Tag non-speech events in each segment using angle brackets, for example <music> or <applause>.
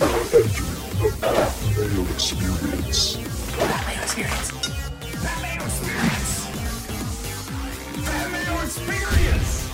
the Experience. Experience. Experience. Experience.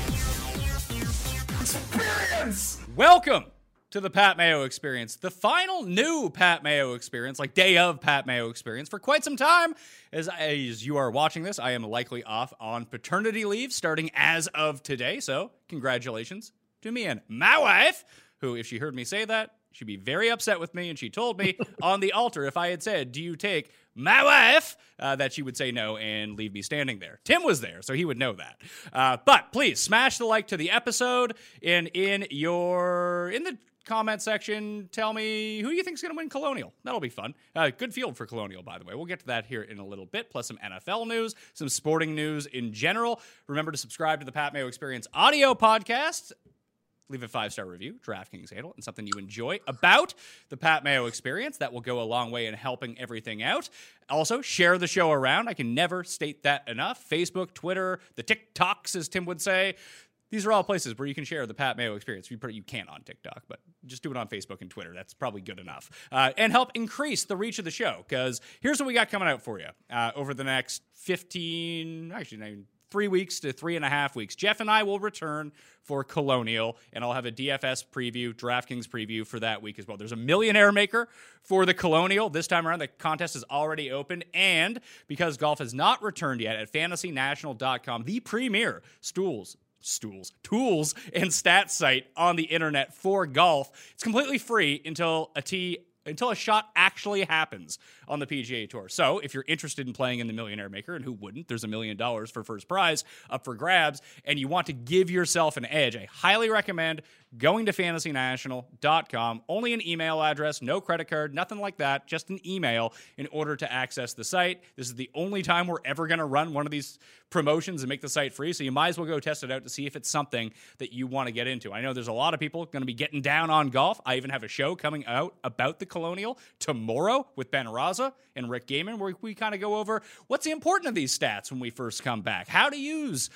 Experience. Welcome to the Pat Mayo Experience, the final new Pat Mayo Experience, like day of Pat Mayo Experience, for quite some time. As, as you are watching this, I am likely off on paternity leave starting as of today. So, congratulations to me and my wife, who, if she heard me say that, she'd be very upset with me. And she told me <laughs> on the altar, if I had said, Do you take my wife, uh, that she would say no and leave me standing there. Tim was there, so he would know that. Uh, but please smash the like to the episode and in your in the comment section, tell me who you think is going to win Colonial. That'll be fun. Uh, good field for Colonial, by the way. We'll get to that here in a little bit, plus some NFL news, some sporting news in general. Remember to subscribe to the Pat Mayo Experience audio podcast leave a five star review, DraftKings handle, and something you enjoy about the Pat Mayo experience. That will go a long way in helping everything out. Also, share the show around. I can never state that enough. Facebook, Twitter, the TikToks, as Tim would say. These are all places where you can share the Pat Mayo experience. You, you can't on TikTok, but just do it on Facebook and Twitter. That's probably good enough. Uh, and help increase the reach of the show. Because here's what we got coming out for you uh, over the next 15, actually, three weeks to three and a half weeks. Geoff and I will return for Colonial, and I'll have a DFS preview, DraftKings preview for that week as well. There's a millionaire maker for the Colonial. This time around, the contest is already open, and because golf has not returned yet at fantasynational.com, the premier stools stools, tools, and stats site on the internet for golf. It's completely free until a tee until a shot actually happens on the PGA Tour. So, if you're interested in playing in the Millionaire Maker, and who wouldn't, there's a million dollars for first prize up for grabs, and you want to give yourself an edge, I highly recommend going to fantasynational.com. Only an email address, no credit card, nothing like that, just an email in order to access the site. This is the only time we're ever going to run one of these promotions and make the site free. So you might as well go test it out to see if it's something that you want to get into. I know there's a lot of people going to be getting down on golf. I even have a show coming out about the Colonial tomorrow with Ben Raza and Rick Gehman, where we kind of go over what's the important of these stats when we first come back, how to use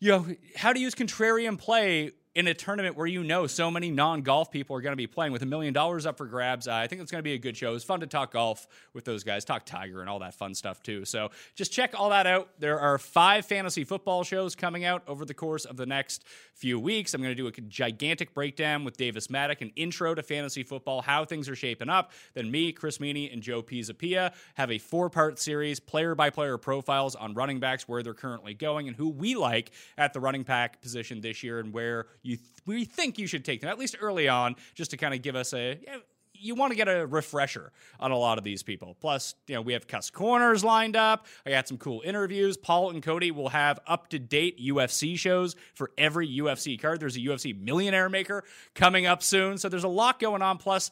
you know how to use contrarian play in a tournament where you know so many non-golf people are going to be playing with a million dollars up for grabs. I think it's going to be a good show. It's fun to talk golf with those guys, talk Tiger and all that fun stuff too. So just check all that out. There are five fantasy football shows coming out over the course of the next few weeks. I'm going to do a gigantic breakdown with Davis Mattek, an intro to fantasy football, how things are shaping up. Then me, Chris Meaney, and Joe Pisapia have a four-part series, player-by-player profiles on running backs, where they're currently going, and who we like at the running back position this year, and where you th- we think you should take them at least early on, just to kind of give us a. Yeah, you want to get a refresher on a lot of these people. Plus, you know, we have Cuss Corners lined up. I got some cool interviews. Paul and Cody will have up to date UFC shows for every UFC card. There's a UFC Millionaire Maker coming up soon. So there's a lot going on. Plus,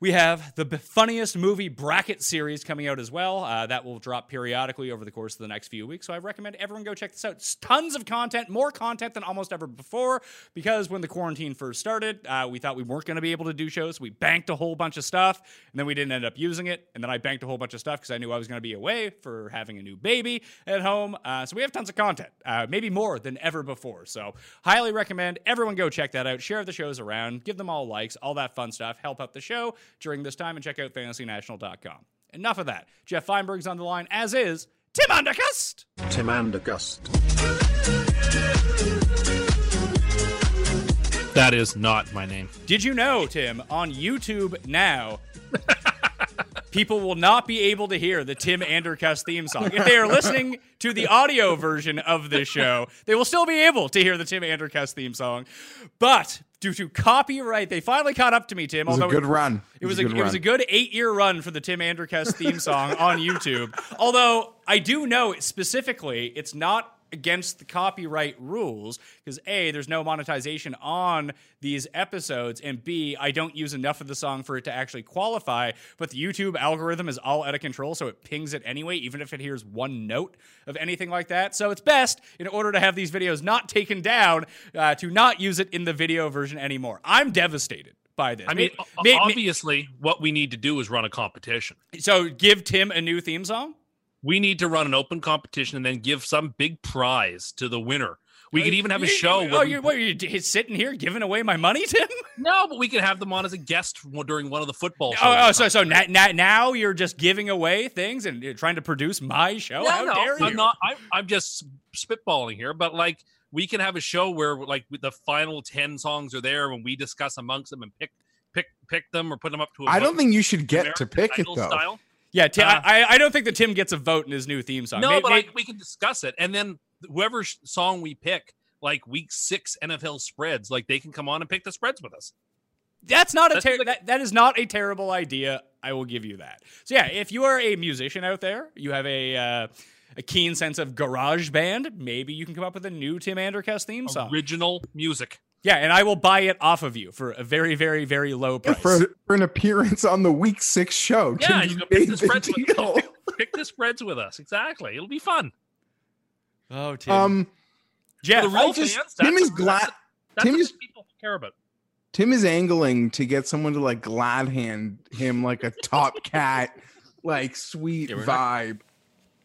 we have the funniest movie bracket series coming out as well. Uh, that will drop periodically over the course of the next few weeks. So I recommend everyone go check this out. It's tons of content, more content than almost ever before. Because when the quarantine first started, uh, we thought we weren't going to be able to do shows. We banked a whole bunch of stuff, and then we didn't end up using it. And then I banked a whole bunch of stuff because I knew I was going to be away for having a new baby at home. Uh, so we have tons of content, uh, maybe more than ever before. So highly recommend everyone go check that out. Share the shows around, give them all likes, all that fun stuff. Help out the show during this time and check out fantasynational.com. Enough of that. Geoff Fienberg's on the line, as is Tim Undergust. Tim Andergust. That is not my name. Did you know, Tim, on YouTube now, <laughs> people will not be able to hear the Tim Andercuss theme song. If they are listening to the audio version of this show, they will still be able to hear the Tim Andercuss theme song. But due to copyright, they finally caught up to me, Tim. It was a good run. It was, a, it was a good eight year run for the Tim Andercuss theme song on <laughs> YouTube. Although I do know specifically, it's not against the copyright rules because a there's no monetization on these episodes and b i don't use enough of the song for it to actually qualify but the youtube algorithm is all out of control so it pings it anyway even if it hears one note of anything like that. So it's best in order to have these videos not taken down uh, to not use it in the video version anymore. I'm devastated by this. I mean, May- may- may- obviously, what we need to do is run a competition. so give tim a new theme song We need to run an open competition and then give some big prize to the winner. We could even have a show. where Oh, you're, what, you're sitting here giving away my money, <laughs> Tim? No, but we could have them on as a guest during one of the football shows. Oh, oh so so now, now, now you're just giving away things and you're trying to produce my show? no, How no, dare you? I'm not. I'm, I'm just spitballing here, but like we can have a show where like the final ten songs are there when we discuss amongst them and pick pick pick them or put them up to. a I don't think you should get to American pick it though. Style. Yeah, Tim, Uh, I, I don't think that Tim gets a vote in his new theme song. No, but like we can discuss it, and then whoever song we pick, like week six NFL spreads, like they can come on and pick the spreads with us. that's not a ter- like- that, that is not a terrible idea. I will give you that. So yeah, if you are a musician out there, you have a uh, a keen sense of garage band, maybe you can come up with a new Tim Andercuss theme song. Original music. Yeah, and I will buy it off of you for a very, very, very low Yeah, price. for, for an appearance on the week six show. Yeah, Tim you can pick made the the spreads with deal. pick the spreads with us. Exactly, it'll be fun. oh, Tim. Um, Geoff, the real just- fans, Tim that's is glad. That's, that's Tim what is- people care about. Tim is angling to get someone to like glad hand him like a top <laughs> cat, like sweet Yeah, we're vibe.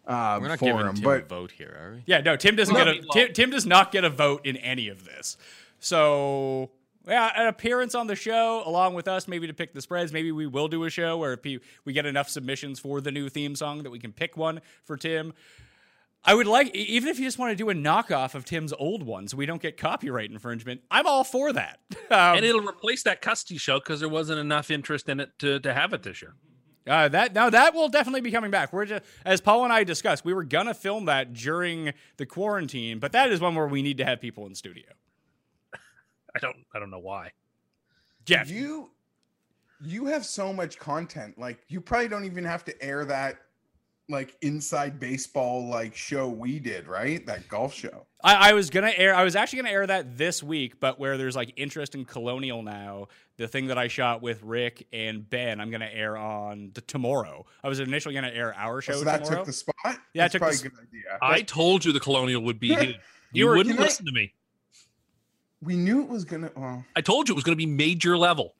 uh, We're not for giving him, Tim but a vote here, are we? Yeah, no, Tim doesn't get a Tim, Tim does not get a vote in any of this. So yeah, an appearance on the show along with us, maybe to pick the spreads. Maybe we will do a show where if we get enough submissions for the new theme song that we can pick one for Tim. I would like, even if you just want to do a knockoff of Tim's old one, so we don't get copyright infringement. I'm all for that. <laughs> Um, and it'll replace that Custy show because there wasn't enough interest in it to, to have it this year. Uh, that now that will definitely be coming back. We're just as Paul and I discussed, we were gonna film that during the quarantine, but that is one where we need to have people in studio. I don't I don't know why. Geoff, you you have so much content. Like you probably don't even have to air that like inside baseball like show we did, right? That golf show. I, I was gonna air. I was actually gonna air that this week, but where there's like interest in Colonial now, the thing that I shot with Rick and Ben, I'm gonna air on the tomorrow. I was initially gonna air our show Oh, so that tomorrow. took the spot. Yeah, it That's took probably the a good idea. I told you the Colonial would be <laughs> huge. You, You were- wouldn't can I- listen to me. We knew it was gonna. Well, I told you it was going to be major level.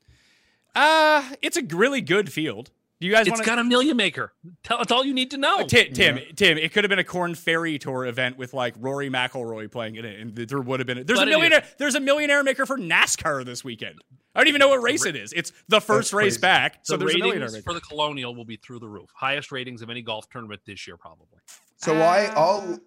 uh it's a really good field. Do you guys It's want got a million maker. Tell, that's all you need to know. Tim, Tim, Tim, it could have been a Corn Ferry Tour event with like Rory McIlroy playing in it, and there would have been. There's But a it millionaire. There's a millionaire maker for NASCAR this weekend. I don't even know what race it is. It's the first race crazy. back, so the there's a millionaire ratings maker. for the Colonial will be through the roof. Highest ratings of any golf tournament this year, probably. so I Uh, all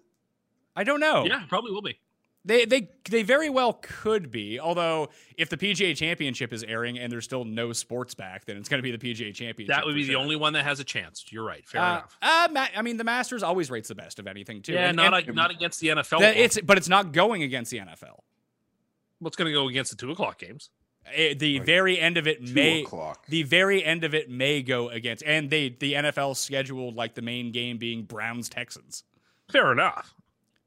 I don't know. Yeah, probably will be. They they they very well could be. Although if the PGA Championship is airing and there's still no sports back, then it's going to be the PGA Championship. That would for be the only one that has a chance. You're right. Fair Uh, enough. uh, Ma- I mean, the Masters always rates the best of anything too. Yeah, And- not and a, not against the NFL. that- one. it's but it's not going against the NFL. What's going to go against the two o'clock games? Eh, the Like very end of it may o'clock. the very end of it may go against and they the NFL scheduled like the main game being Browns Texans. Fair enough.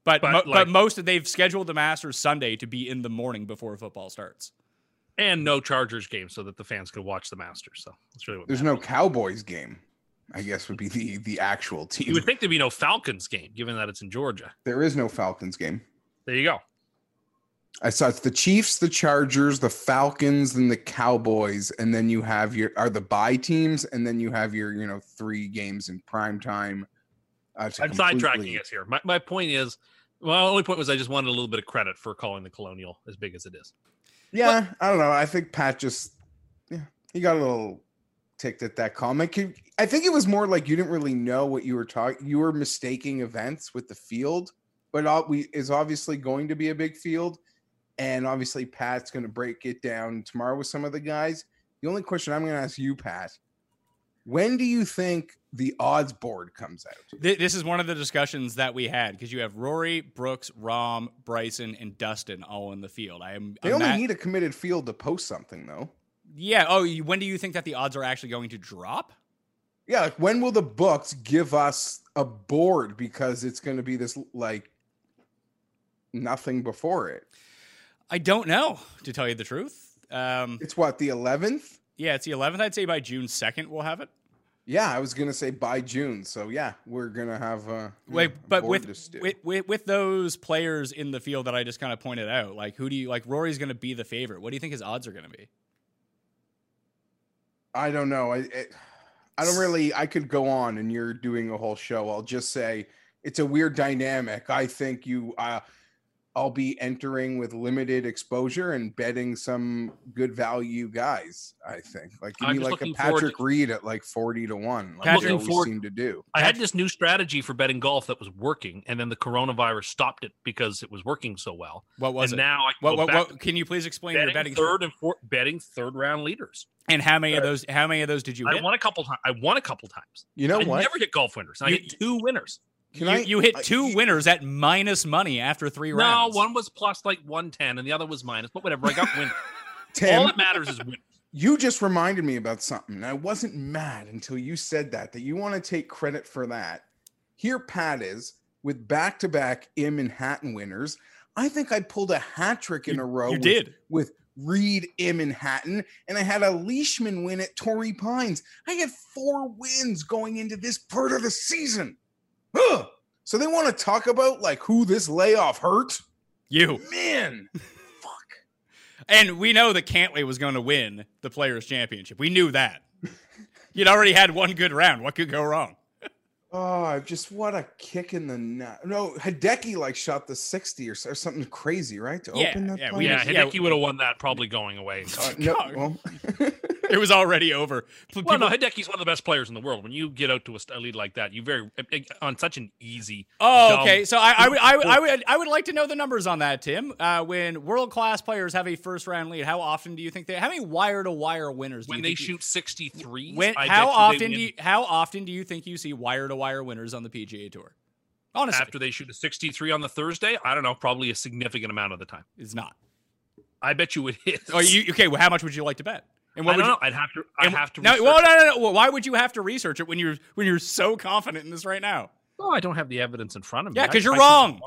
But But, mo- like- but most of they've scheduled the Masters Sunday to be in the morning before football starts. And no Chargers game so that the fans could watch the Masters. So that's really what there's matters. no Cowboys game. I guess would be the the actual team. You would think there'd be no Falcons game, given that it's in Georgia. there is no Falcons game. There you go. I saw it's the Chiefs, the Chargers, the Falcons, and the Cowboys, and then you have your are the bye teams, and then you have your you know three games in prime time. I'm sidetracking us here. My, my point is, well, the only point was I just wanted a little bit of credit for calling the Colonial as big as it is. Yeah, I don't know. I think Pat just yeah he got a little ticked at that comment. I think it was more like you didn't really know what you were talking. You were mistaking events with the field, but all, we is obviously going to be a big field, and obviously Pat's going to break it down tomorrow with some of the guys. The only question I'm going to ask you, Pat, when do you think the odds board comes out? This is one of the discussions that we had because you have Rory, Brooks, Rahm, Bryson, and Dustin all in the field. I am. They I'm only not- need a committed field to post something, though. yeah. Oh, when do you think that the odds are actually going to drop? Yeah, like when will the books give us a board because it's going to be this like nothing before it? I don't know, to tell you the truth. Um, It's what the 11th? Yeah, it's the 11th. I'd say by June 2nd we'll have it. Yeah, I was going to say by June. So yeah, we're going to have uh Wait, but with, with with with those players in the field that I just kind of pointed out, like who do you like? Rory's going to be the favorite. What do you think his odds are going to be? I don't know. I it, I don't really I could go on and you're doing a whole show. I'll just say it's a weird dynamic. I think you uh I'll be entering with limited exposure and betting some good value guys. I think like give I'm me like a looking forward Patrick to- Reed at like forty to one. Like Patrick- they looking always forward- seem to do. I had this new strategy for betting golf that was working, and then the coronavirus stopped it because it was working so well. What was and it? now I can What, what, what, can you please explain to your betting, betting third and fourth, betting third round leaders. and how many of those? How many of those did you I hit? won a couple times. I won a couple times. You know I what? never hit golf winners. and I You- hit two winners. Can you, I- you hit two you- winners at minus money after three No, rounds. No, one was plus like one ten, and the other was minus. But whatever, I got <laughs> winners. All that matters is winners. you just reminded me about something. I wasn't mad until you said that. That you want to take credit for that. Here, Pat is with back-to-back in Manhattan winners. I think I pulled a hat trick in You- a row. you with- did. with Reed in Manhattan, and I had a Leishman win at Torrey Pines. I had four wins going into this part of the season. Ugh. So they want to talk about like who this layoff hurt? You Man, <laughs> fuck. and we know that Cantlay was going to win the Players Championship. We knew that. <laughs> You'd already had one good round. What could go wrong? Oh, just what a kick in the nut. No, Hideki like shot the 60 or, or something crazy, right? To Yeah, open that yeah, play? we- Yeah, Yeah. Hideki would have won that probably going away. <laughs> Uh, no, well, It was already over. P- Well, no, people- Hideki's one of the best players in the world. When you get out to a, lead like that, you very on such an easy. Oh, dumb- okay. So I, I, would, I, would, I <laughs> would, I would like to know the numbers on that, Tim. Uh, when world class players have a first round lead, how often do you think they? How many wire to wire winners? Do when you they shoot sixty three. How often do you? How often do you think you see wire to wire winners on the PGA Tour? Honestly, after they shoot a sixty three on the Thursday? I don't know, probably a significant amount of the time. it's not. I bet you it is. Oh, you okay? Well, how much would you like to bet? And I what would don't you? know. I'd have to. I and- have to. No, research well, no, no, no. Why would you have to research it when you're when you're so confident in this right now? Oh, I don't have the evidence in front of me. Yeah, 'cause you're I could wrong.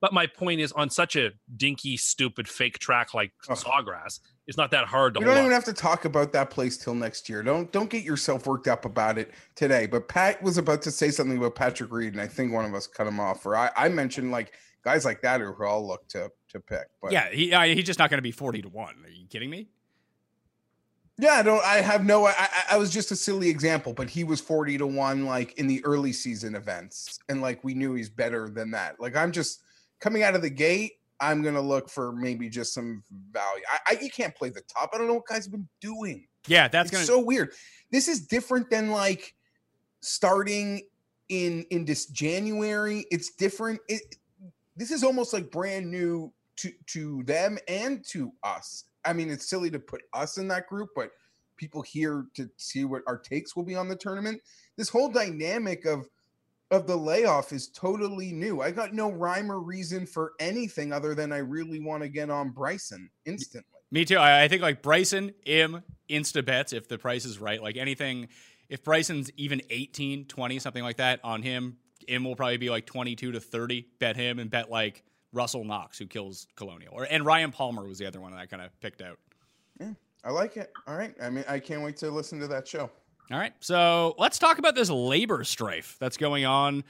But my point is, on such a dinky, stupid, fake track like Ugh. Sawgrass, it's not that hard to we don't on. even have to talk about that place till next year. Don't don't get yourself worked up about it today. But Pat was about to say something about Patrick Reed, and I think one of us cut him off. Or I, I mentioned like guys like that who all look to to pick. But yeah, he I, he's just not going to be forty to one. Are you kidding me? Yeah, I don't. I have no. I, I- was just a silly example, but he was forty to one, like in the early season events, and like we knew he's better than that. Like I'm just coming out of the gate. I'm gonna look for maybe just some value. I, I you can't play the top. I don't know what guys have been doing. Yeah, that's to. so weird. This is different than like starting in in this January. It's different. It, this is almost like brand new to to them and to us. I mean, it's silly to put us in that group, but people here to see what our takes will be on the tournament. This whole dynamic of of the layoff is totally new. I got no rhyme or reason for anything other than I really want to get on Bryson instantly. Me too. I, think like Bryson, Im, Insta bets if the price is right. Like anything, if Bryson's even 18, 20, something like that on him, Im will probably be like 22 to 30. Bet him and bet like Russell Knox, who kills Colonial. Or And Ryan Palmer was the other one that I kind of picked out. Yeah, I like it. All right. I mean, I can't wait to listen to that show. All right. So let's talk about this labor strife that's going on.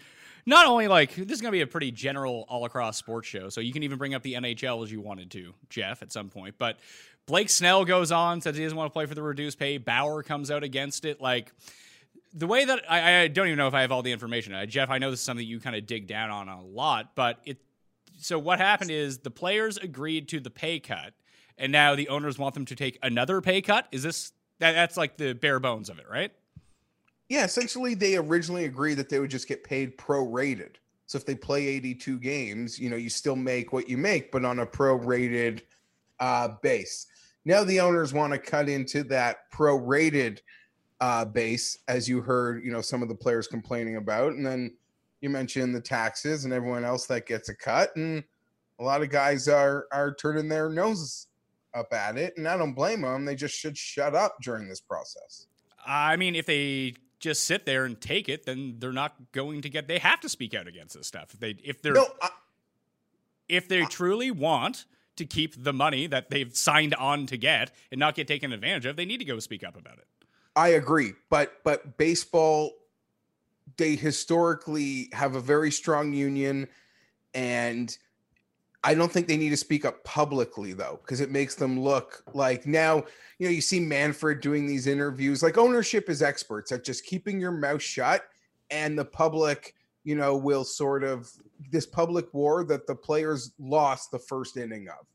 Not only like this is going to be a pretty general all across sports show, so you can even bring up the NHL as you wanted to, Geoff, at some point. But Blake Snell goes on, says he doesn't want to play for the reduced pay. Bauer comes out against it. Like the way that I, I don't even know if I have all the information. Uh, Geoff, I know this is something you kind of dig down on a lot, but it. So what happened is the players agreed to the pay cut, and now the owners want them to take another pay cut. Is this that, that's like the bare bones of it, right? Yeah, essentially, they originally agreed that they would just get paid prorated. So if they play 82 games, you know, you still make what you make, but on a prorated uh, base. Now the owners want to cut into that prorated uh, base, as you heard, you know, some of the players complaining about, and then you mentioned the taxes and everyone else that gets a cut, and a lot of guys are are turning their noses up at it, and I don't blame them. They just should shut up during this process. I mean, if they just sit there and take it, then they're not going to get. They have to speak out against this stuff. If they if they're No, I, if they truly want to keep the money that they've signed on to get and not get taken advantage of, they need to go speak up about it. I agree, but but baseball, they historically have a very strong union, and I don't think they need to speak up publicly though, because it makes them look like now you know you see Manfred doing these interviews. Like ownership is experts at just keeping your mouth shut, and the public you know, will sort of this public war that the players lost the first inning of,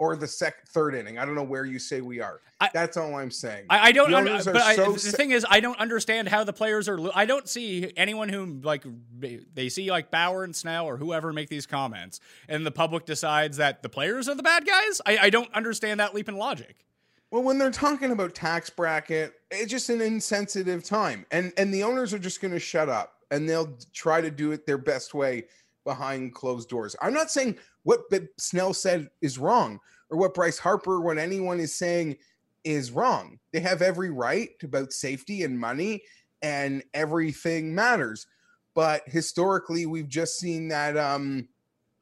or the second, third inning. I don't know where you say we are. I- That's all I'm saying. I, I don't. The un- but I, so the sa- thing is, I don't understand how the players are. lo- I don't see anyone who like they see like Bauer and Snell or whoever make these comments, and the public decides that the players are the bad guys. I, I don't understand that leap in logic. Well, when they're talking about tax bracket, it's just an insensitive time, and and the owners are just going to shut up and they'll try to do it their best way behind closed doors. I'm not saying what Snell said is wrong or what Bryce Harper, what anyone is saying is wrong. They have every right about safety and money, and everything matters. But historically, we've just seen that um,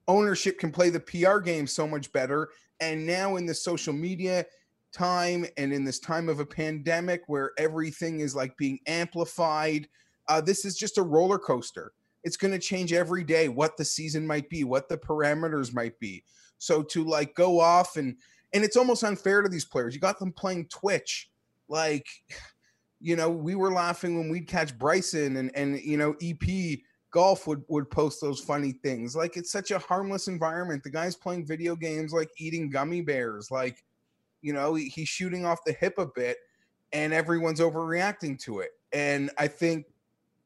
ownership can play the PR game so much better. And now in the social media time and in this time of a pandemic where everything is like being amplified, uh, this is just a roller coaster. It's going to change every day what the season might be, what the parameters might be. So to like go off and and it's almost unfair to these players. You got them playing Twitch, like you know, we were laughing when we'd catch Bryson and and you know EP golf would would post those funny things. Like it's such a harmless environment. The guy's playing video games like eating gummy bears. Like you know, he, he's shooting off the hip a bit, and everyone's overreacting to it. And I think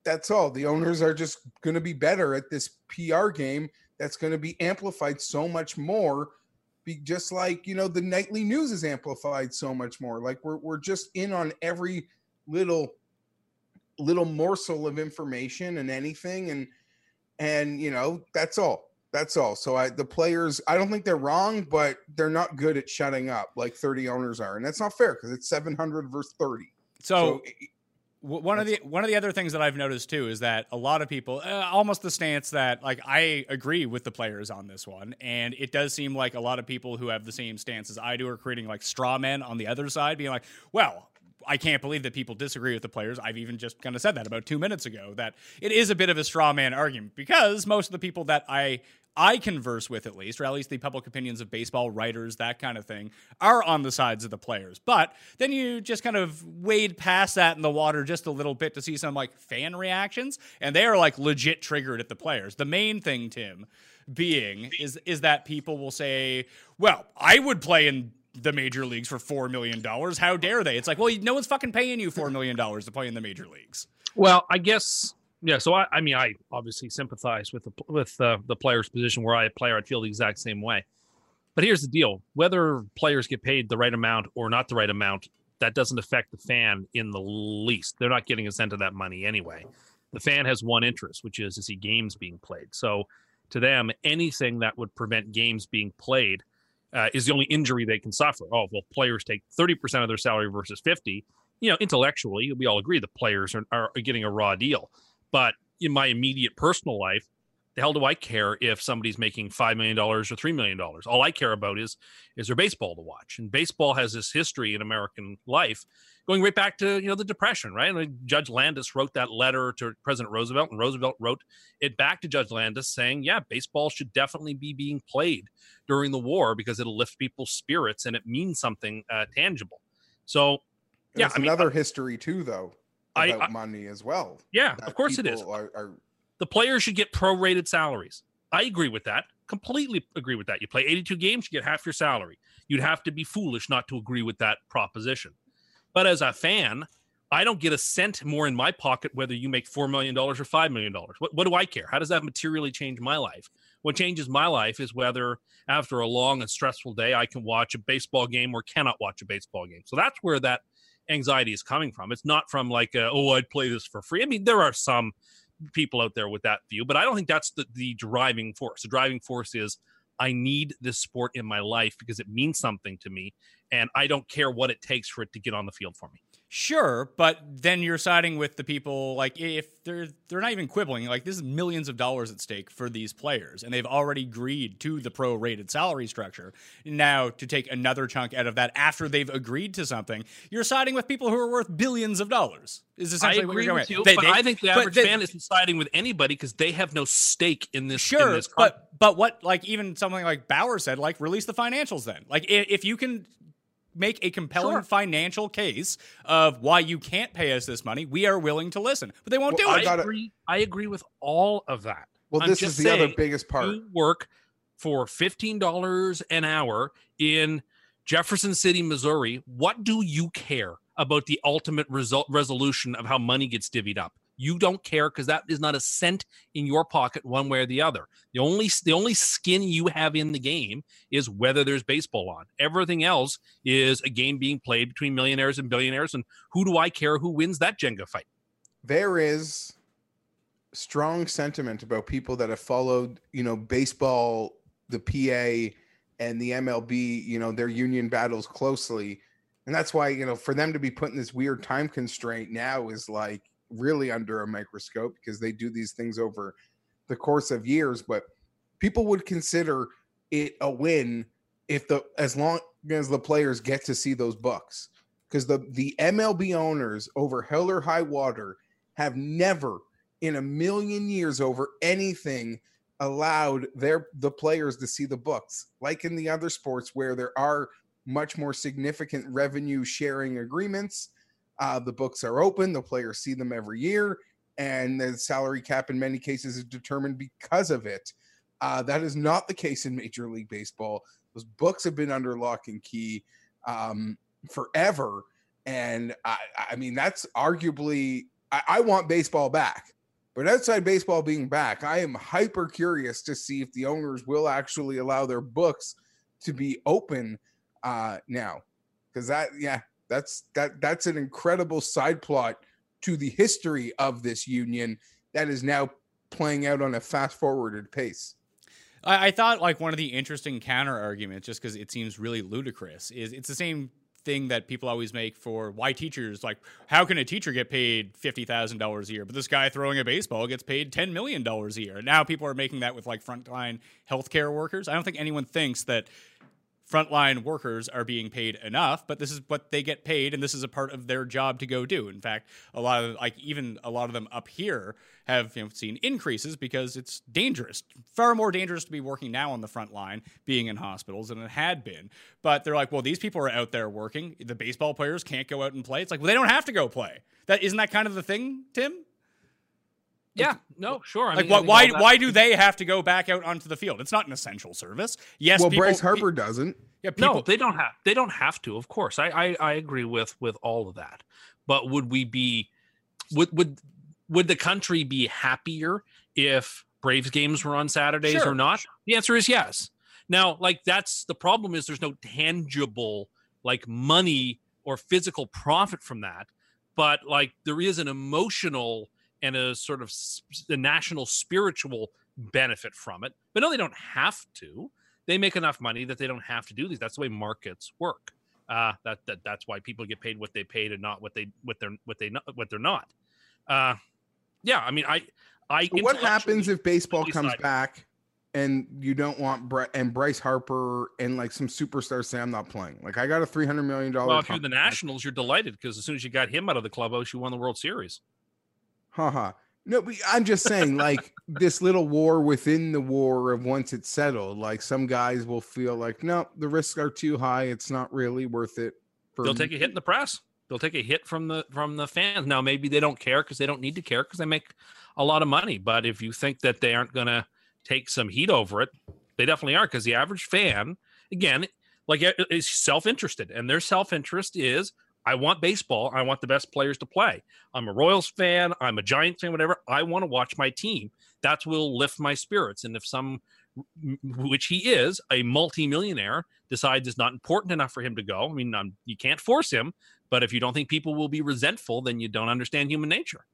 that's all. The owners are just going to be better at this PR game. That's going to be amplified so much more. Be just like you know, the nightly news is amplified so much more. Like we're we're just in on every little little morsel of information and anything and and you know that's all that's all so i the players i don't think they're wrong but they're not good at shutting up like 30 owners are and that's not fair because it's 700 versus 30 So, so one of the one of the other things that I've noticed too is that a lot of people, uh, almost the stance that like I agree with the players on this one, and it does seem like a lot of people who have the same stance as I do are creating like straw men on the other side, being like, well. I can't believe that people disagree with the players. I've even just kind of said that about two minutes ago. That it is a bit of a straw man argument because most of the people that I I converse with, at least, or at least the public opinions of baseball writers, that kind of thing, are on the sides of the players. But then you just kind of wade past that in the water just a little bit to see some like fan reactions, and they are like legit triggered at the players. The main thing, Tim, being is is that people will say, "Well, I would play in." The major leagues for four million dollars. How dare they? It's like, well, no one's fucking paying you four million dollars to play in the major leagues. Well, I guess yeah. So I, I mean, I obviously sympathize with the with uh, the player's position. Where I a player, I'd feel the exact same way. But here's the deal: whether players get paid the right amount or not the right amount, that doesn't affect the fan in the least. They're not getting a cent of that money anyway. The fan has one interest, which is to see games being played. So to them, anything that would prevent games being played uh, is the only injury they can suffer. Oh, well, players take 30% of their salary versus 50. You know, intellectually, we all agree the players are, are getting a raw deal. But in my immediate personal life, the hell do I care if somebody's making $5 million or $3 million? All I care about is, is there baseball to watch? And baseball has this history in American life going right back to, you know, the depression, right? And Judge Landis wrote that letter to President Roosevelt and Roosevelt wrote it back to Judge Landis saying, yeah, baseball should definitely be being played during the war because it'll lift people's spirits and it means something uh, tangible. So, yeah, I mean, another history too though I- about I- money as well yeah, of course it is. are, are The players should get prorated salaries. I agree with that. Completely agree with that. You play 82 games, you get half your salary. You'd have to be foolish not to agree with that proposition. But as a fan, I don't get a cent more in my pocket whether you make $4 million or $5 million. What, what do I care? How does that materially change my life? What changes my life is whether after a long and stressful day, I can watch a baseball game or cannot watch a baseball game. So that's where that anxiety is coming from. It's not from like, uh, oh, I'd play this for free. I mean, there are some people out there with that view, but I don't think that's the, the driving force. The driving force is I need this sport in my life because it means something to me, and I don't care what it takes for it to get on the field for me. Sure, but then you're siding with the people like if they're they're not even quibbling. Like this is millions of dollars at stake for these players, and they've already agreed to the pro-rated salary structure. Now to take another chunk out of that after they've agreed to something, you're siding with people who are worth billions of dollars. Is essentially what you're going with you, They- but they- I think the average they- fan isn't siding with anybody because they have no stake in this. in Sure, this but but what like even something like Bauer said, like release the financials then. Like if, if you can make a compelling Sure. financial case of why you can't pay us this money, we are willing to listen. But they won't Well, do I it. I gotta- agree. I agree with all of that. Well, I'm this is just the other biggest part. You work for fifteen dollars an hour in Jefferson City, Missouri. What do you care about the ultimate result resolution of how money gets divvied up? You don't care because that is not a cent in your pocket one way or the other. The only the only skin you have in the game is whether there's baseball on. Everything else is a game being played between millionaires and billionaires. And who do I care who wins that Jenga fight? there is strong sentiment about people that have followed, you know, baseball, the PA, and the MLB, you know, their union battles closely. And that's why, you know, for them to be put in this weird time constraint now is like really under a microscope because they do these things over the course of years. But people would consider it a win if the as long as the players get to see those books. Because the the MLB owners over hell or high water have never in a million years over anything allowed their the players to see the books like in the other sports where there are much more significant revenue sharing agreements uh, the books are open the players see them every year and the salary cap in many cases is determined because of it uh, that is not the case in major league baseball those books have been under lock and key um, forever and I, I mean that's arguably I, I want baseball back. But outside baseball being back, I am hyper curious to see if the owners will actually allow their books to be open uh now. Because that, yeah, that's that that's an incredible side plot to the history of this union that is now playing out on a fast forwarded pace. I, I thought like one of the interesting counter arguments, just because it seems really ludicrous, is it's the same thing that people always make for why teachers like how can a teacher get paid fifty thousand dollars a year, but this guy throwing a baseball gets paid ten million dollars a year. Now people are making that with like frontline healthcare workers. I don't think anyone thinks that frontline workers are being paid enough, but this is what they get paid, and this is a part of their job to go do. In fact, a lot of like even a lot of them up here have you know, seen increases because it's dangerous, far more dangerous to be working now on the front line, being in hospitals than it had been. But they're like, well, these people are out there working. The baseball players can't go out and play. It's like, well, they don't have to go play. That isn't that kind of the thing, Tim? Yeah, no, sure. I Like, mean, why why, that- why do they have to go back out onto the field? It's not an essential service. Yes, well, people- Bryce Harper doesn't. Yeah, people, no, they don't have. They don't have to. Of course, I, I I agree with with all of that. But would we be? Would would would the country be happier if Braves games were on Saturdays Sure. or not? The answer is yes. Now, like that's the problem is there's no tangible like money or physical profit from that, but like there is an emotional and a sort of the national spiritual benefit from it. But no, they don't have to they make enough money that they don't have to do these. That's the way markets work. Uh, that, that that's why people get paid what they paid and not what they what they're what they not what they're not. Uh, yeah, I mean, I I. What happens if baseball comes back and you don't want Brett and Bryce Harper and like some superstars say I'm not playing? Like I got a three hundred million dollar. Well, if you're the Nationals, you're delighted because as soon as you got him out of the clubhouse, you won the World Series. Haha. No, but I'm just saying, like this little war within the war of once it's settled, like some guys will feel like, no, the risks are too high. It's not really worth it. For They'll take a hit in the press. They'll take a hit from the from the fans. Now maybe they don't care because they don't need to care because they make a lot of money. But if you think that they aren't going to take some heat over it, they definitely are because the average fan, again, like is self interested, and their self interest is I want baseball. I want the best players to play. I'm a Royals fan. I'm a Giants fan. Whatever. I want to watch my team. That will lift my spirits. And if some, which he is, a multimillionaire decides it's not important enough for him to go. I mean, um, you can't force him, but if you don't think people will be resentful, then you don't understand human nature.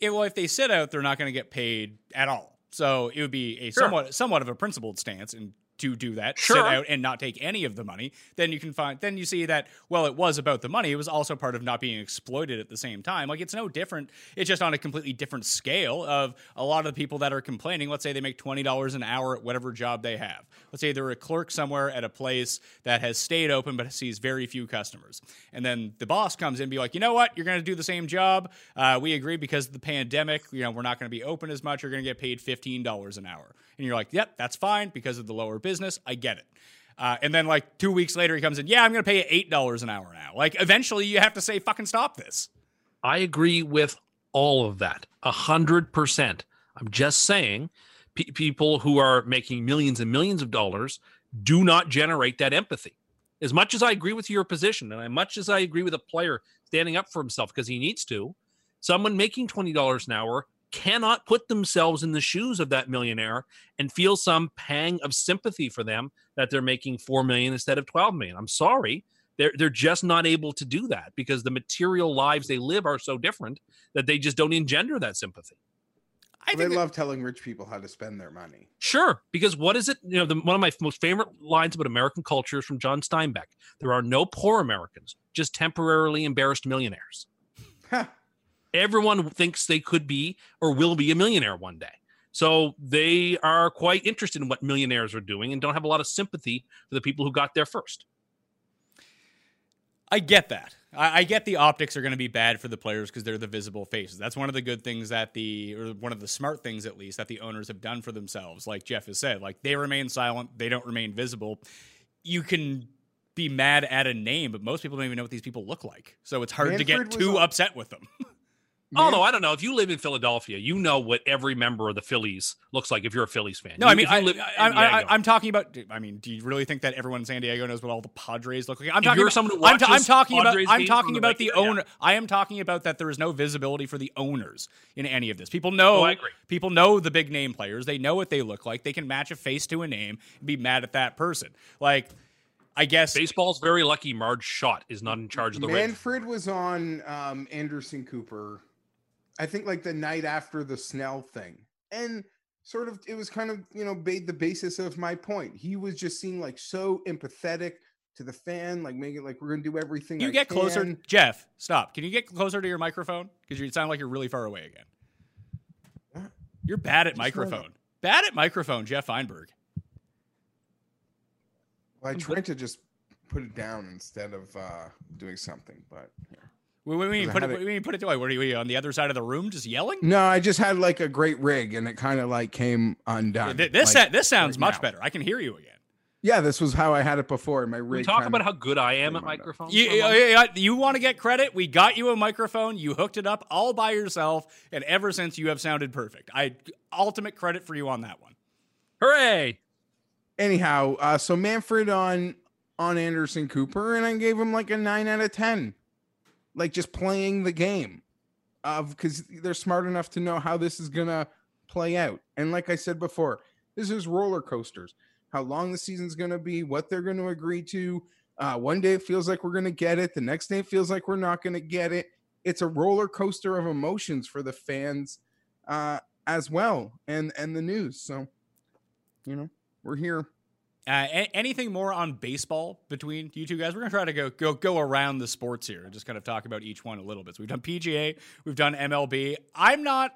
Yeah, well, if they sit out, they're not going to get paid at all. So it would be a Sure. somewhat somewhat of a principled stance and to do that, Sure. sit out and not take any of the money. Then you can find then you see that well, it was about the money. It was also part of not being exploited at the same time. Like it's no different. It's just on a completely different scale of a lot of the people that are complaining. Let's say they make twenty dollars an hour at whatever job they have. Let's say they're a clerk somewhere at a place that has stayed open but sees very few customers. And then the boss comes in and be like, you know what, you're going to do the same job. Uh, we agree because of the pandemic. You know, we're not going to be open as much. You're going to get paid fifteen dollars an hour. And you're like, yep, that's fine because of the lower business. I get it. Uh, and then like two weeks later, he comes in. Yeah, I'm going to pay you eight dollars an hour now. Like eventually, you have to say, "Fucking stop this." I agree with all of that, a hundred percent. I'm just saying, pe- people who are making millions and millions of dollars do not generate that empathy. As much as I agree with your position, and as much as I agree with a player standing up for himself because he needs to, someone making twenty dollars an hour cannot put themselves in the shoes of that millionaire and feel some pang of sympathy for them that they're making 4 million instead of 12 million. I'm sorry. They're, they're just not able to do that because the material lives they live are so different that they just don't engender that sympathy. I they think that- love telling rich people how to spend their money. Sure, because what is it? You know, the, one of my most favorite lines about American culture is from John Steinbeck. There are no poor Americans, just temporarily embarrassed millionaires. Ha. Everyone thinks they could be or will be a millionaire one day. So they are quite interested in what millionaires are doing and don't have a lot of sympathy for the people who got there first. I get that. I, I get the optics are going to be bad for the players because they're the visible faces. That's one of the good things that the, or one of the smart things at least, that the owners have done for themselves. Like Geoff has said, like they remain silent, they don't remain visible. You can be mad at a name, but most people don't even know what these people look like. So it's hard to get too on- upset with them. <laughs> Oh no, I don't know. If you live in Philadelphia, you know what every member of the Phillies looks like. If you're a Phillies fan, No, You- I mean, I, live in I, I, Diego. I, am talking about. I mean, do you really think that everyone in San Diego knows what all the Padres look like? I'm If talking you're about. someone who I'm, ta- I'm watches talking about. I'm talking on the about the regular, yeah. owner. I am talking about that there is no visibility for the owners in any of this. People know. Oh, I agree. People know the big name players. They know what they look like. They can match a face to a name and be mad at that person. Like, I guess. Baseball's very lucky. Marge Schott is not in charge of the Reds. Manfred was on um, Anderson Cooper, I think like the night after the Snell thing. And sort of it was kind of, you know, made the basis of my point. He was just seeing like so empathetic to the fan, like making like we're gonna do everything. Can you I get closer. Geoff? Stop. Can you get closer to your microphone? Because you sound like you're really far away again. What? You're bad at Just hold on. microphone. Bad at microphone, Geoff Fienberg. Well, I tried to just put it down instead of uh, doing something, but We, we, we I put it. had it- We put it away. What are you, what are you on the other side of the room, just yelling? no, I just had like a great rig, and it kind of like came undone. Th- This like, sa- this sounds right much now. better. I can hear you again. Yeah, this was how I had it before. My Can we rig. talk about how good I am at microphones. You, a moment? you, you want to get credit? We got you a microphone. You hooked it up all by yourself, and ever since you have sounded perfect. I ultimate credit for you on that one. Hooray! anyhow, uh, so Manfred on on Anderson Cooper, and I gave him like a nine out of ten, like just playing the game, of because they're smart enough to know how this is gonna play out. And like I said before, this is roller coasters. How long the season's gonna be, what they're gonna agree to. Uh, one day it feels like we're gonna get it, the next day it feels like we're not gonna get it. It's a roller coaster of emotions for the fans, uh, as well, and and the news. So, you know, we're here. Uh, a- anything more on baseball between you two guys? We're gonna try to go go go around the sports here and just kind of talk about each one a little bit. So we've done PGA, we've done MLB. I'm not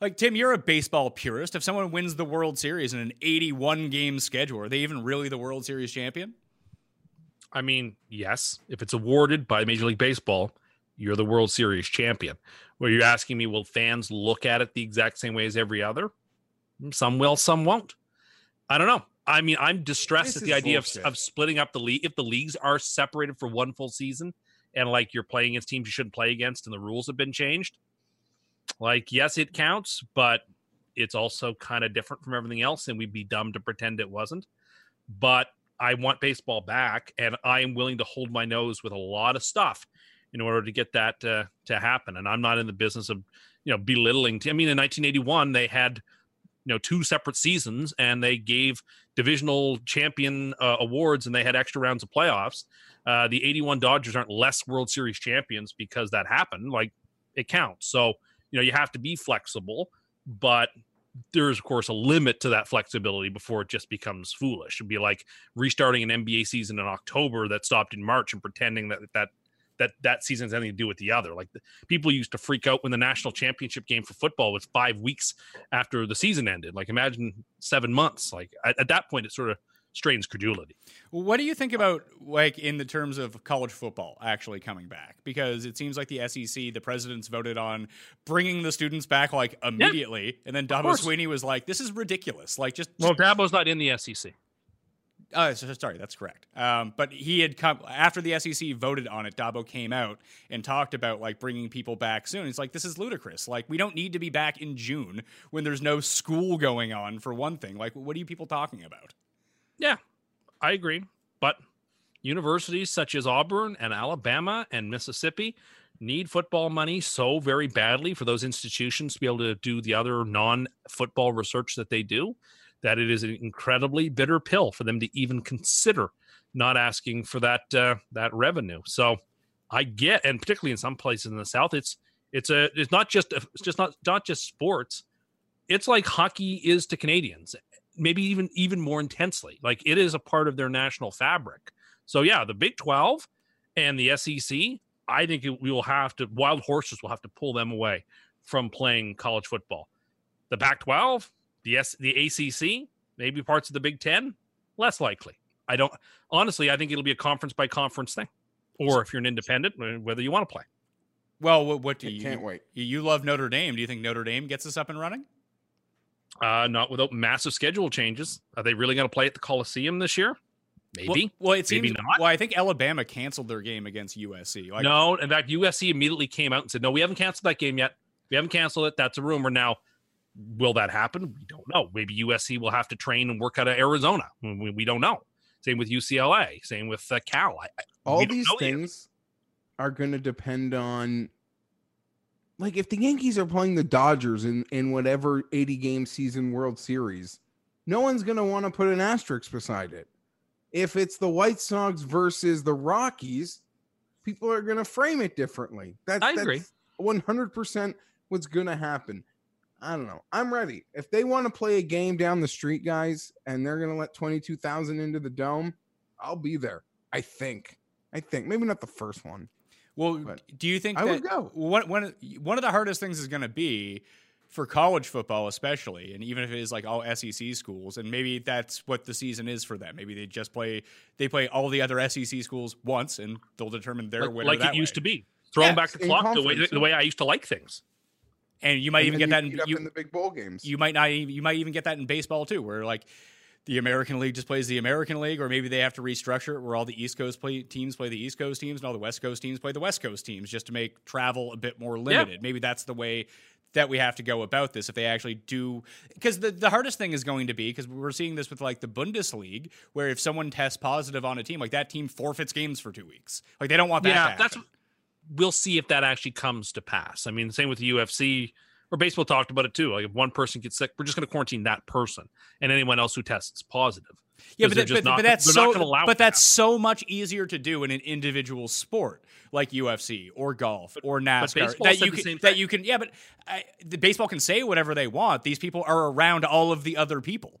like Tim. You're a baseball purist. If someone wins the World Series in an 81 game schedule, are they even really the World Series champion? I mean, yes, if it's awarded by Major League Baseball, you're the World Series champion. Where you're asking me, will fans look at it the exact same way as every other? Some will, some won't. I don't know. I mean, I'm distressed This at the idea of, of splitting up the league. If the leagues are separated for one full season and like you're playing against teams you shouldn't play against and the rules have been changed, like, yes, it counts, but it's also kind of different from everything else. And we'd be dumb to pretend it wasn't. But I want baseball back, and I am willing to hold my nose with a lot of stuff in order to get that uh, to happen. And I'm not in the business of, you know, belittling. I mean, in 1981, they had, you know, two separate seasons, and they gave divisional champion uh, awards, and they had extra rounds of playoffs. Uh, the 81 Dodgers aren't less World Series champions because that happened. Like, it counts. So, you know, you have to be flexible, but there's of course a limit to that flexibility before it just becomes foolish. It'd be like restarting an NBA season in October that stopped in March and pretending that that that that season has anything to do with the other. Like the, people used to freak out when the national championship game for football was five weeks after the season ended. Like imagine seven months. Like at, at that point, it sort of strains credulity. What do you think about like in the terms of college football actually coming back? Because it seems like the SEC, the presidents voted on bringing the students back like immediately, and then Dabo. Swinney was like, "This is ridiculous." Like just, Well, Dabo's not in the SEC. Uh, sorry, that's correct. Um, but he had come after the SEC voted on it. Dabo came out and talked about like bringing people back soon. It's like this is ludicrous. Like we don't need to be back in June when there's no school going on. For one thing, like what are you people talking about? Yeah, I agree. But universities such as Auburn and Alabama and Mississippi need football money so very badly for those institutions to be able to do the other non football research that they do that it is an incredibly bitter pill for them to even consider not asking for that uh, that revenue. So I get, and particularly in some places in the South, it's it's a it's not just a, it's just not not just sports. It's like hockey is to Canadians, maybe even even more intensely. Like it is a part of their national fabric. So yeah, the Big Twelve and the SEC, I think we will have to wild horses will have to pull them away from playing college football. The Pac twelve, the S, the ACC, maybe parts of the Big Ten, less likely. I don't honestly. I think it'll be a conference by conference thing, or if you're an independent, uh, whether you want to play. Well, what, what do I you can't wait. You, you love Notre Dame. Do you think Notre Dame gets us up and running? Uh, not without massive schedule changes. Are they really going to play at the Coliseum this year? Maybe. Well, well it Maybe seems. not. Well, I think Alabama canceled their game against USC. Like, no, in fact, USC immediately came out and said, "No, we haven't canceled that game yet. We haven't canceled it. That's a rumor." Now, will that happen? We don't know. Maybe USC will have to train and work out of Arizona. We, we don't know. Same with UCLA. Same with uh, Cal. I, all these know yet. things are going to depend on like if the yankees are playing the dodgers in in whatever 80 game season world series no one's going to want to put an asterisk beside it if it's the white sox versus the rockies people are going to frame it differently that's, I agree. that's 100% what's going to happen i don't know i'm ready if they want to play a game down the street guys and they're going to let 22000 into the dome i'll be there i think I think maybe not the first one. Well, But do you think I that would go. One, one, one of the hardest things is going to be for college football, especially, and even if it is like all SEC schools, and maybe that's what the season is for them. Maybe they just play they play all the other SEC schools once, and they'll determine their like, winner like that it used to be. Throwing Yeah, back the clock the way the way I used to like things. And you might And even get that. In, you, in the big bowl games. you might not. Even, you might even get that in baseball too, where like the American League just plays the American League, or maybe they have to restructure it where all the East Coast play, teams play the East Coast teams and all the West Coast teams play the West Coast teams, just to make travel a bit more limited. Maybe that's the way that we have to go about this if they actually do because the, the hardest thing is going to be because we're seeing this with like the bundesliga where if someone tests positive on a team like that team forfeits games for two weeks like they don't want that yeah, to that's happen. We'll see if that actually comes to pass. I mean, same with the UFC or baseball talked about it too. Like if one person gets sick, we're just going to quarantine that person and anyone else who tests positive. Yeah, but, that- but, not- but that's so. but that's so much easier to do in an individual sport like UFC or golf or NASCAR. that you the can, same that thing. you can. Yeah, but I, the baseball can say whatever they want. These people are around all of the other people.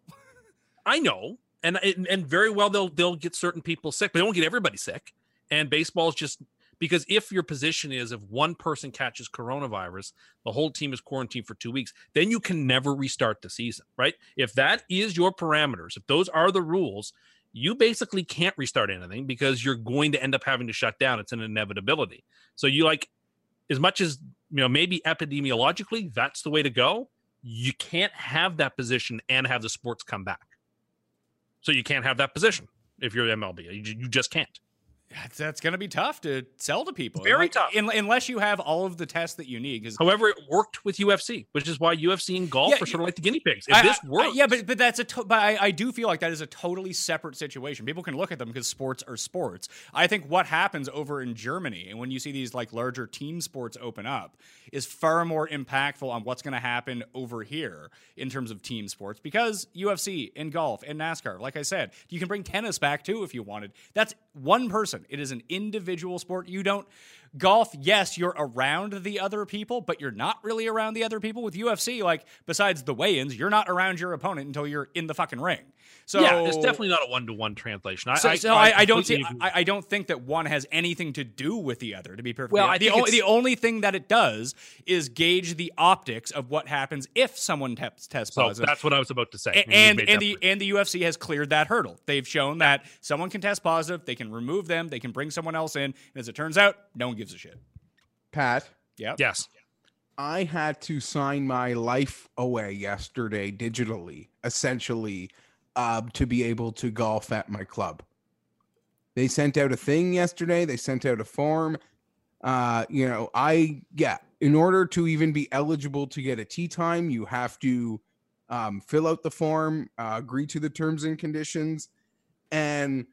I know, and and and very well they'll they'll get certain people sick, but they won't get everybody sick. And baseball is just because if your position is if one person catches coronavirus, the whole team is quarantined for two weeks, then you can never restart the season, right? If that is your parameters, if those are the rules, you basically can't restart anything because you're going to end up having to shut down. It's an inevitability. So you like as much as you know, maybe epidemiologically, that's the way to go. You can't have that position and have the sports come back. So you can't have that position if you're MLB. You, you just can't. That's, that's going to be tough to sell to people. Very Like, tough. un- unless you have all of the tests that you need. Because However, it worked with UFC, which is why UFC and golf Yeah, are sort of like the guinea pigs. If I- this I- I- works, yeah, but but that's a to- but I, I do feel like that is a totally separate situation. People can look at them because sports are sports. I think what happens over in Germany and when you see these like larger team sports open up is far more impactful on what's going to happen over here in terms of team sports because UFC and golf and NASCAR, like I said, you can bring tennis back too if you wanted. That's one person. It is an individual sport. You don't golf, yes, you're around the other people, but you're not really around the other people. With UFC, like besides the weigh-ins, you're not around your opponent until you're in the fucking ring. So yeah, it's definitely not a one to one translation. I, So, I, so I, I don't see. I, I don't think that one has anything to do with the other. To be perfectly Well, honest. The, only, the only thing that it does is gauge the optics of what happens if someone tests tests so positive. that's what I was about to say. A- and and the and the UFC has cleared that hurdle. They've shown that someone can test positive, they can remove them, they can bring someone else in, and as it turns out, no one gives a shit. Pat, Yeah. yes, I had to sign my life away yesterday digitally, essentially, uh, to be able to golf at my club. They sent out a thing yesterday. They sent out a form. Uh, you know, I yeah. In order to even be eligible to get a tee time, you have to um, fill out the form, uh, agree to the terms and conditions, and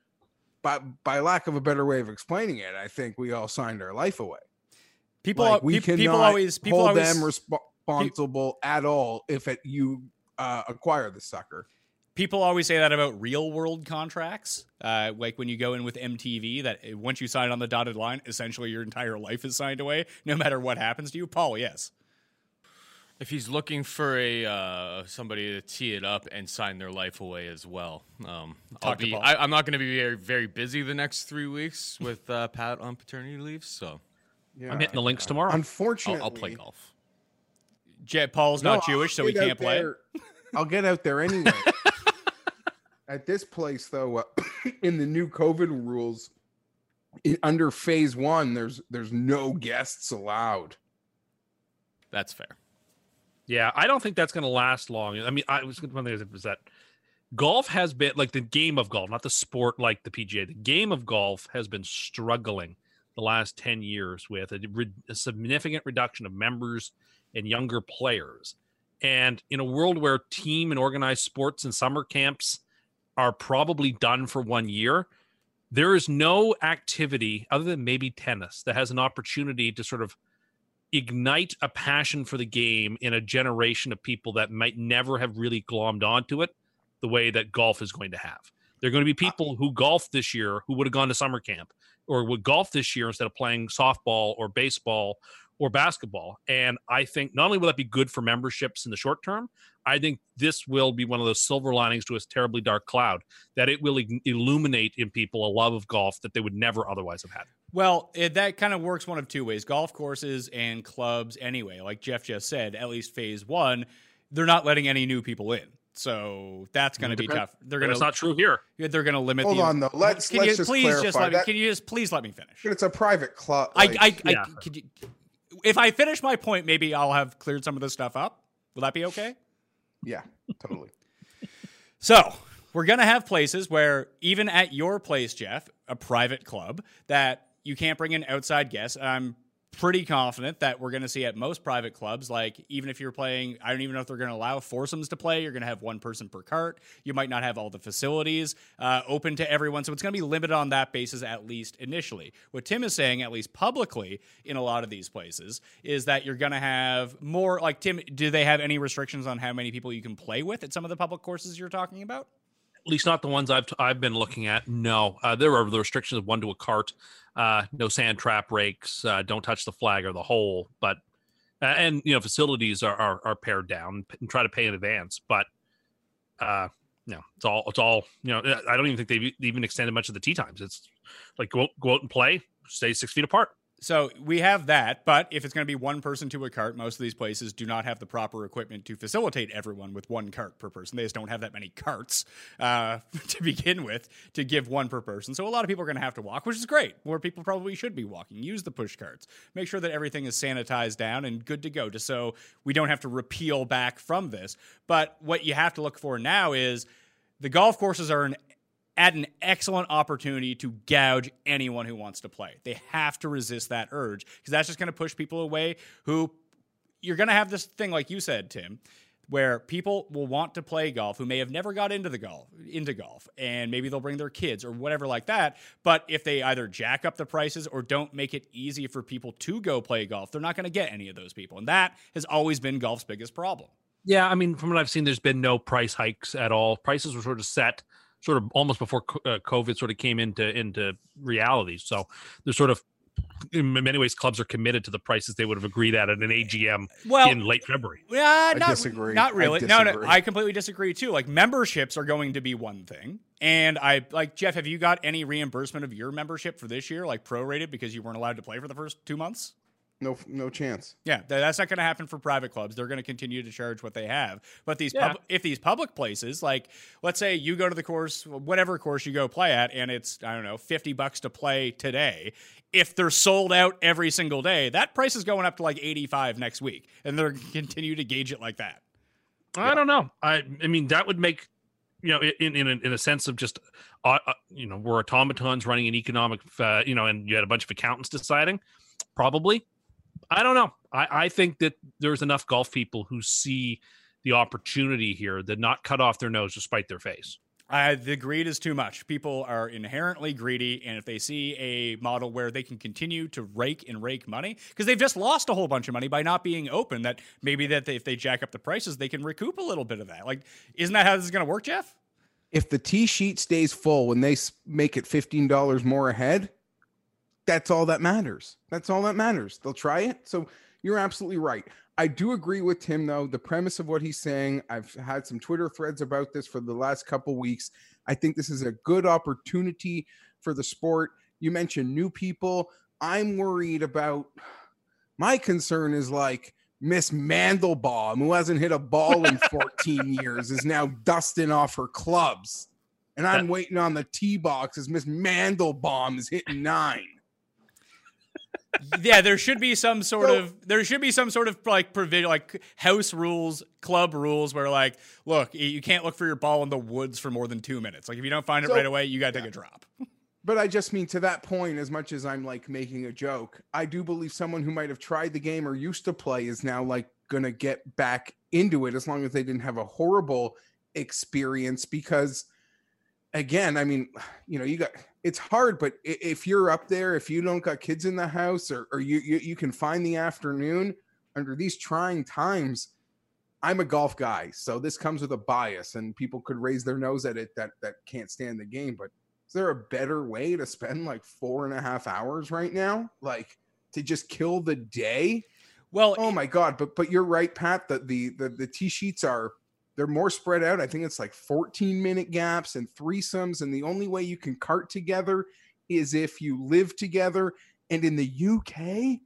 by by lack of a better way of explaining it, I think we all signed our life away. People, Like, we pe- cannot people always people hold always them responsible at all if it, you uh, acquire the sucker. people always say that about real world contracts. Uh, like when you go in with MTV, that once you sign on the dotted line, essentially your entire life is signed away, no matter what happens to you. Paul, yes. If he's looking for a uh, somebody to tee it up and sign their life away as well, um, I'll be, I, I'm not going to be very, very busy the next three weeks with uh, Pat on paternity leave, so Yeah. I'm hitting the links tomorrow. Unfortunately, I'll, I'll play golf. Jet Paul's No, not Jewish, so he can't play. there- I'll get out there anyway. <laughs> At this place, though, uh, <coughs> in the new COVID rules, in, under phase one, there's there's no guests allowed. That's fair. Yeah, I don't think that's going to last long. I mean, I was one thing is that golf has been like the game of golf, not the sport like the PGA. The game of golf has been struggling the last 10 years with a, re- a significant reduction of members and younger players. And in a world where team and organized sports and summer camps are probably done for one year, there is no activity other than maybe tennis that has an opportunity to sort of ignite a passion for the game in a generation of people that might never have really glommed onto it the way that golf is going to have. There are going to be ah. people who golf this year who would have gone to summer camp or would golf this year instead of playing softball or baseball or basketball. And I think not only will that be good for memberships in the short term, I think this will be one of those silver linings to a terribly dark cloud that it will illuminate in people a love of golf that they would never otherwise have had. Well, it, that kind of works one of two ways. Golf courses and clubs, anyway, like Jeff just said, at least phase one, they're not letting any new people in. So that's going to be tough. They're But going it's to not true here. they're going to limit. Hold the, on, though. Let's- can let's you just please just clarify let me? that- Can you just please let me finish? It's a private club. Like- I, I Yeah. could you, if I finish my point, maybe I'll have cleared some of this stuff up. Will that be okay? yeah, totally. <laughs> So we're gonna have places where even at your place, Jeff, a private club, that you can't bring in outside guests. I'm pretty confident that we're gonna see at most private clubs, like even if you're playing, I don't even know if they're gonna allow foursomes to play. You're gonna have one person per cart. You might not have all the facilities uh, open to everyone, so it's gonna be limited on that basis at least initially. What Tim is saying, at least publicly, in a lot of these places, is that you're gonna have more. Like Tim, do they have any restrictions on how many people you can play with at some of the public courses you're talking about? at least not the ones I've I've been looking at. No, uh, there are the restrictions of one to a cart, uh, no sand trap rakes, uh, don't touch the flag or the hole, but and you know facilities are, are are pared down and try to pay in advance. But uh, no, it's all it's all you know. I don't even think they've even extended much of the tee times. It's like go go out and play, stay six feet apart. So we have that, but if it's going to be one person to a cart, most of these places do not have the proper equipment to facilitate everyone with one cart per person. They just don't have that many carts uh, <laughs> to begin with to give one per person. So a lot of people are going to have to walk, which is great. More people probably should be walking. Use the push carts. Make sure that everything is sanitized down and good to go, just so we don't have to repeal back from this. But what you have to look for now is the golf courses are an at an excellent opportunity to gouge anyone who wants to play. They have to resist that urge because that's just going to push people away who you're going to have this thing like you said Tim where people will want to play golf who may have never got into the golf into golf and maybe they'll bring their kids or whatever like that but if they either jack up the prices or don't make it easy for people to go play golf they're not going to get any of those people and that has always been golf's biggest problem Yeah, I mean, from what I've seen, there's been no price hikes at all. Prices were sort of set, sort of almost before uh, COVID sort of came into into reality. So they're sort of, in many ways, clubs are committed to the prices they would have agreed at at an AGM well in late February. Yeah, not, disagree. Not I really. No, no. I completely disagree too. Like memberships are going to be one thing, and I like Jeff. Have you got any reimbursement of your membership for this year, like prorated because you weren't allowed to play for the first two months? No, no chance. Yeah, that's not going to happen for private clubs. They're going to continue to charge what they have. But these, Yeah. pub- if these public places, like let's say you go to the course, whatever course you go play at, and it's I don't know fifty bucks to play today. If they're sold out every single day, that price is going up to like eighty five next week, and they're going to continue to gauge it like that. I don't know. I I mean, that would make you know, in in a, in a sense of just, uh, uh, you know, we're automatons running an economic, uh, you know, and you had a bunch of accountants deciding, probably. I don't know. I, I think that there's enough golf people who see the opportunity here that not cut off their nose to spite their face. Uh, the greed is too much. People are inherently greedy, and if they see a model where they can continue to rake and rake money, because they've just lost a whole bunch of money by not being open, that maybe that they, if they jack up the prices, they can recoup a little bit of that. Like, isn't that how this is going to work, Jeff? If the T sheet stays full when they make it fifteen dollars more ahead, that's all that matters. That's all that matters. They'll try it. So you're absolutely right. I do agree with Tim though. The premise of what he's saying, I've had some Twitter threads about this for the last couple weeks. I think this is a good opportunity for the sport. You mentioned new people. I'm worried about my concern is like Miss Mandelbaum, who hasn't hit a ball in <laughs> 14 years, is now dusting off her clubs. And I'm waiting on the tee box as Miss Mandelbaum is hitting nine. Yeah, there should be some sort So- of there should be some sort of like provision, like house rules, club rules, where like, look, you can't look for your ball in the woods for more than two minutes. Like, if you don't find it So- right away, you got to take a drop. But I just mean to that point, as much as I'm like making a joke, I do believe someone who might have tried the game or used to play is now like gonna get back into it as long as they didn't have a horrible experience. Because again, I mean, you know, you got it's hard, but if you're up there, if you don't got kids in the house or, or you, you you can find the afternoon under these trying times. I'm a golf guy, so this comes with a bias, and people could raise their nose at it that that can't stand the game, but is there a better way to spend like four and a half hours right now like to just kill the day Well, oh my god but but you're right pat that the the the tee sheets are they're more spread out. I think it's like 14 minute gaps and threesomes and the only way you can cart together is if you live together. And in the uk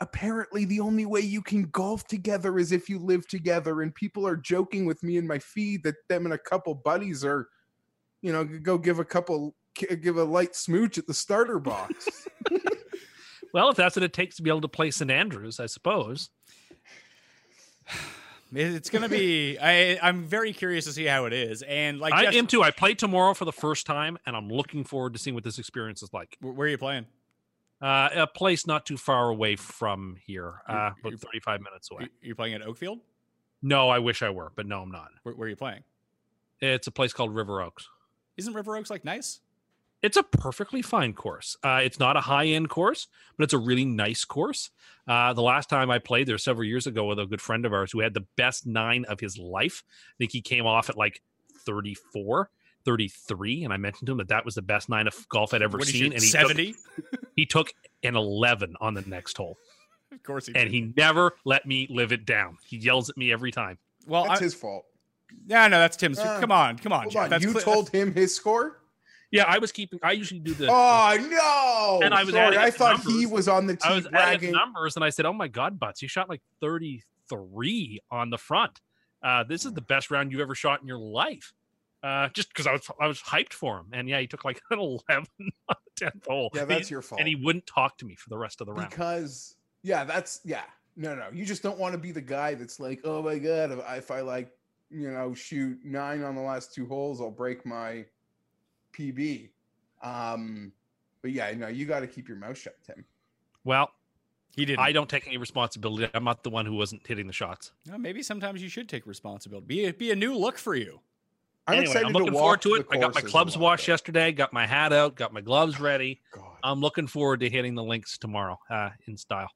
apparently the only way you can golf together is if you live together. And people are joking with me in my feed that them and a couple buddies are you know go give a couple give a light smooch at the starter <laughs> box. Well, if that's what it takes to be able to play St Andrews, I suppose. It's gonna be. <laughs> I I'm very curious to see how it is, and like, I Jeff, am too. I play tomorrow for the first time, and I'm looking forward to seeing what this experience is like. where are you playing? Uh, a place not too far away from here, uh, about 35 minutes away. You, you playing at Oakfield? No, I wish I were, but no, I'm not. Where, where are you playing? It's a place called River Oaks. Isn't River Oaks like nice? It's a perfectly fine course. Uh, it's not a high end course, but it's a really nice course. Uh, the last time I played there several years ago with a good friend of ours who had the best nine of his life. I think he came off at like 34, 33. And I mentioned to him that that was the best nine of golf I'd ever What seen. shoot, And he took, seventy. <laughs> he took an 11 on the next hole. of course he. And did. he never let me live it down. He yells at me every time. well, that's I, his fault yeah, no, that's Tim's. Uh, come on, come on, hold on That's you clear- told him his score Yeah, I was keeping, I usually do the. oh no And I was sorry i thought he was on the I was adding bragging numbers and I said, "Oh my God, Butts, you shot like 33 on the front. Uh, this is the best round you've ever shot in your life." Uh, just because I was I was hyped for him, and yeah, he took like <laughs> an 11 on the 10th hole. yeah that's your fault and he wouldn't talk to me for the rest of the round. because yeah that's yeah no no you just don't want to be the guy that's like oh my god if I like you know shoot nine on the last two holes i'll break my pb um but yeah no you got to keep your mouth shut tim Well, he did. I don't take any responsibility. I'm not the one who wasn't hitting the shots. maybe sometimes you should take responsibility. Be a, be a new look for you. i'm anyway, excited I'm looking to forward to it. I got my clubs washed though. yesterday. Got my hat out. Got my gloves ready. God. I'm looking forward to hitting the links tomorrow uh, in style.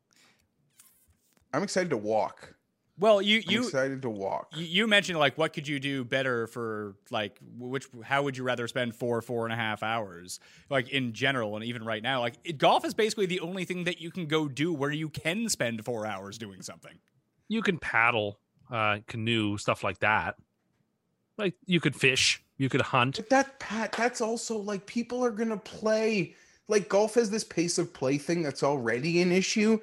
i'm excited to walk Well, you i'm you excited to walk you you mentioned like what could you do better for like which how would you rather spend four four and a half hours like in general and even right now like it, golf is basically the only thing that you can go do where you can spend four hours doing something. you can paddle, uh, canoe, stuff like that. Like you could fish, you could hunt. But that Pat, that's also like people are gonna play. Like golf has this pace of play thing that's already an issue.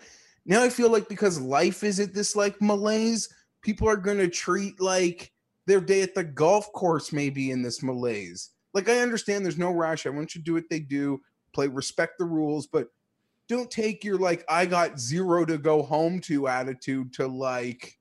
Now I feel like because life is at this like malaise, people are gonna treat like their day at the golf course maybe in this malaise. Like I understand there's no rush. Everyone should do what they do, play, respect the rules, but don't take your like I got zero to go home to attitude to like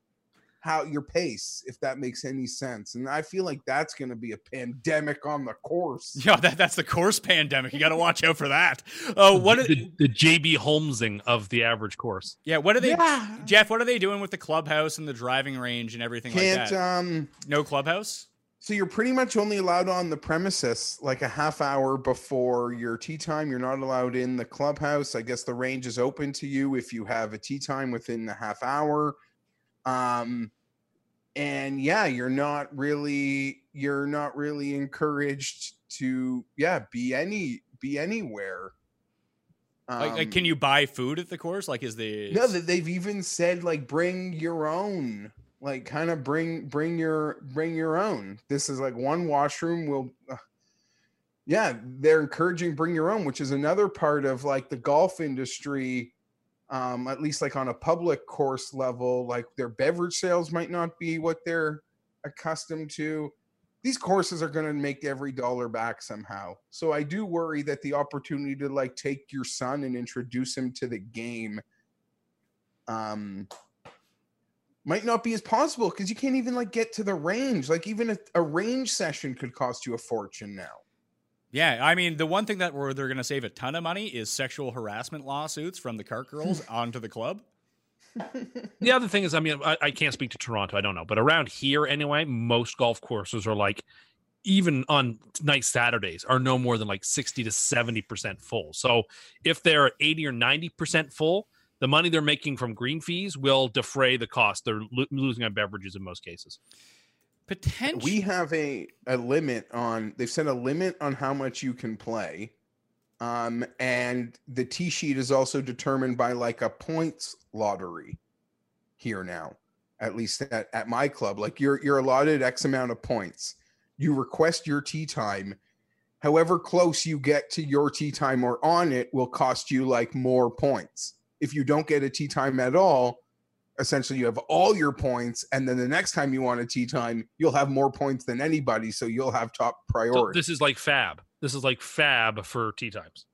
how your pace, if that makes any sense. And I feel like that's going to be a pandemic on the course. Yeah, that, that's the course pandemic. You got to watch out for that. Oh, <laughs> what? are- the, the JB Holmesing of the average course. yeah, what are they? Yeah. Jeff, what are they doing with the clubhouse and the driving range and everything Can't like that? um no clubhouse. So you're pretty much only allowed on the premises like a half hour before your tee time. You're not allowed in the clubhouse. I guess the range is open to you if you have a tee time within the half hour. Um and yeah, you're not really you're not really encouraged to yeah, be any be anywhere. Like, like, Um, can you buy food at the course? Like, is the no, that they've even said like bring your own, like kind of bring bring your bring your own. This is like one washroom will. Uh, yeah, they're encouraging bring your own, which is another part of like the golf industry. Um, at least like on a public course level, like their beverage sales might not be what they're accustomed to. These courses are going to make every dollar back somehow. So I do worry that the opportunity to like take your son and introduce him to the game um might not be as possible because you can't even like get to the range. Like even a, a range session could cost you a fortune now. Yeah, I mean, the one thing that where they're going to save a ton of money is sexual harassment lawsuits from the cart girls <laughs> onto the club. The other thing is, I mean, I, I can't speak to Toronto. I don't know, but around here anyway, most golf courses are like, even on nice Saturdays, are no more than like sixty to seventy percent full. So if they're eighty or ninety percent full, the money they're making from green fees will defray the cost they're lo- losing on beverages in most cases. Potentially, We have a a limit on. They've set a limit on how much you can play, um, and the T sheet is also determined by like a points lottery here now. At least at, at my club, like you're you're allotted X amount of points. You request your tee time. However close you get to your tee time or on it will cost you like more points. If you don't get a tee time at all, essentially you have all your points and then the next time you want a tee time you'll have more points than anybody so you'll have top So priority this is like FAAB. This is like FAAB for tee times.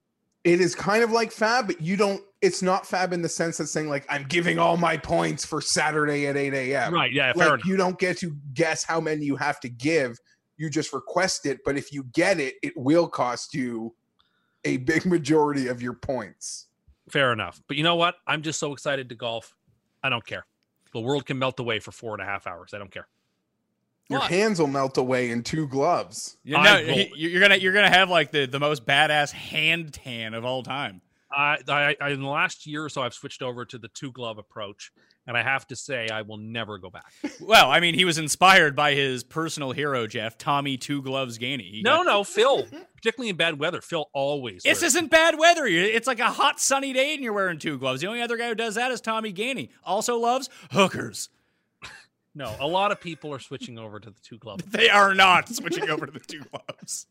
it is kind of like FAAB but you don't it's not FAAB in the sense of saying like i'm giving all my points for saturday at 8 a.m Right? Yeah, fair like enough. you don't get to guess how many you have to give you just request it but if you get it it will cost you a big <laughs> majority of your points Fair enough. But you know what? I'm just so excited to golf. I don't care. The world can melt away for four and a half hours. I don't care. your What? hands will melt away in two gloves You know, he, you're gonna you're gonna have like the the most badass hand tan of all time. I, I, I in the last year or so, I've switched over to the two glove approach, and I have to say, I will never go back. <laughs> Well, I mean, he was inspired by his personal hero, Jeff Tommy Two Gloves Gainey. He No, got- no, Phil. Particularly in bad weather, Phil always. This wears- isn't bad weather. It's like a hot sunny day and you're wearing two gloves. The only other guy who does that is Tommy Gainey. Also loves hookers. no. A lot of people are switching over to the two gloves. <laughs> They are not switching over to the two gloves.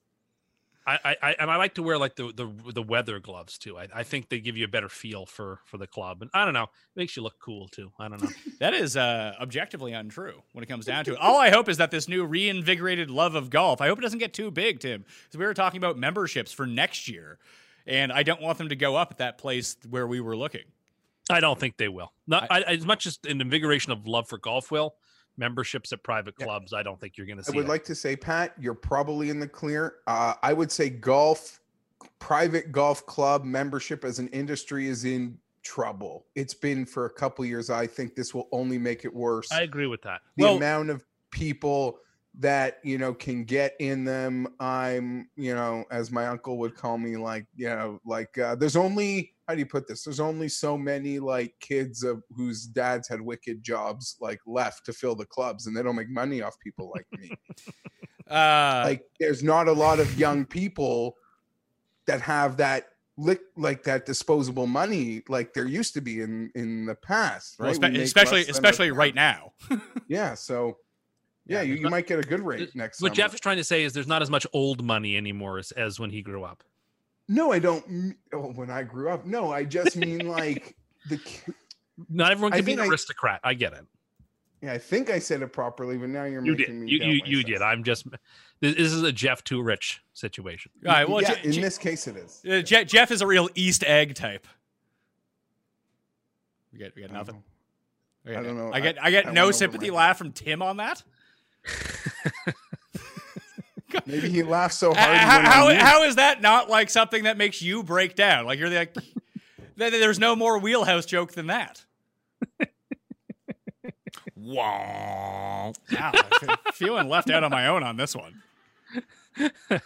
I, I, I and I like to wear like the the, the weather gloves too. I, I think they give you a better feel for for the club, and I don't know, it makes you look cool too. I don't know. <laughs> That is uh, objectively untrue when it comes down to it. <laughs> All I hope is that this new reinvigorated love of golf, I hope it doesn't get too big, Tim. Because we were talking about memberships for next year. And I don't want them to go up at that place where we were looking. I don't think they will. Not I, as much as an invigoration of love for golf will. Memberships at private Yeah. clubs, I don't think you're going to see. I would like to say, Pat, you're probably in the clear. Uh, I would say golf, private golf club membership as an industry is in trouble. It's been for a couple years. I think this will only make it worse. I agree with that. the Well- amount of people that you know can get in them. I'm you know as my uncle would call me like you know like uh, there's only how do you put this? There's only so many like kids of whose dads had wicked jobs like left to fill the clubs and they don't make money off people like me. <laughs> Uh, like there's not a lot of young people that have that lick like that disposable money like there used to be in in the past well, right? espe- We especially less than a especially right now. <laughs> yeah so yeah, Yeah, you, you not- might get a good rate next week What summer. Jeff is trying to say is there's not as much old money anymore as, as when he grew up. No, I don't. Oh, when I grew up, no, I just mean <laughs> like the. Not everyone I can be an think I- aristocrat. I get it. Yeah, I think I said it properly, but now you're You making did. me. You doubt you, you did. I'm just. This, this is a Jeff too rich situation. All right, well, yeah, Je- in Je- this case, it is. uh, Je- Jeff is a real East egg type. We got, we got nothing. I don't know. I get I get I no went sympathy my laugh from Tim on that. Maybe he laughed so <laughs> hard. he How, how, how is that not like something that makes you break down? Like you're like, <laughs> there's no more wheelhouse joke than that. Wow. Wow, I'm feeling left out on my own on this one. <laughs>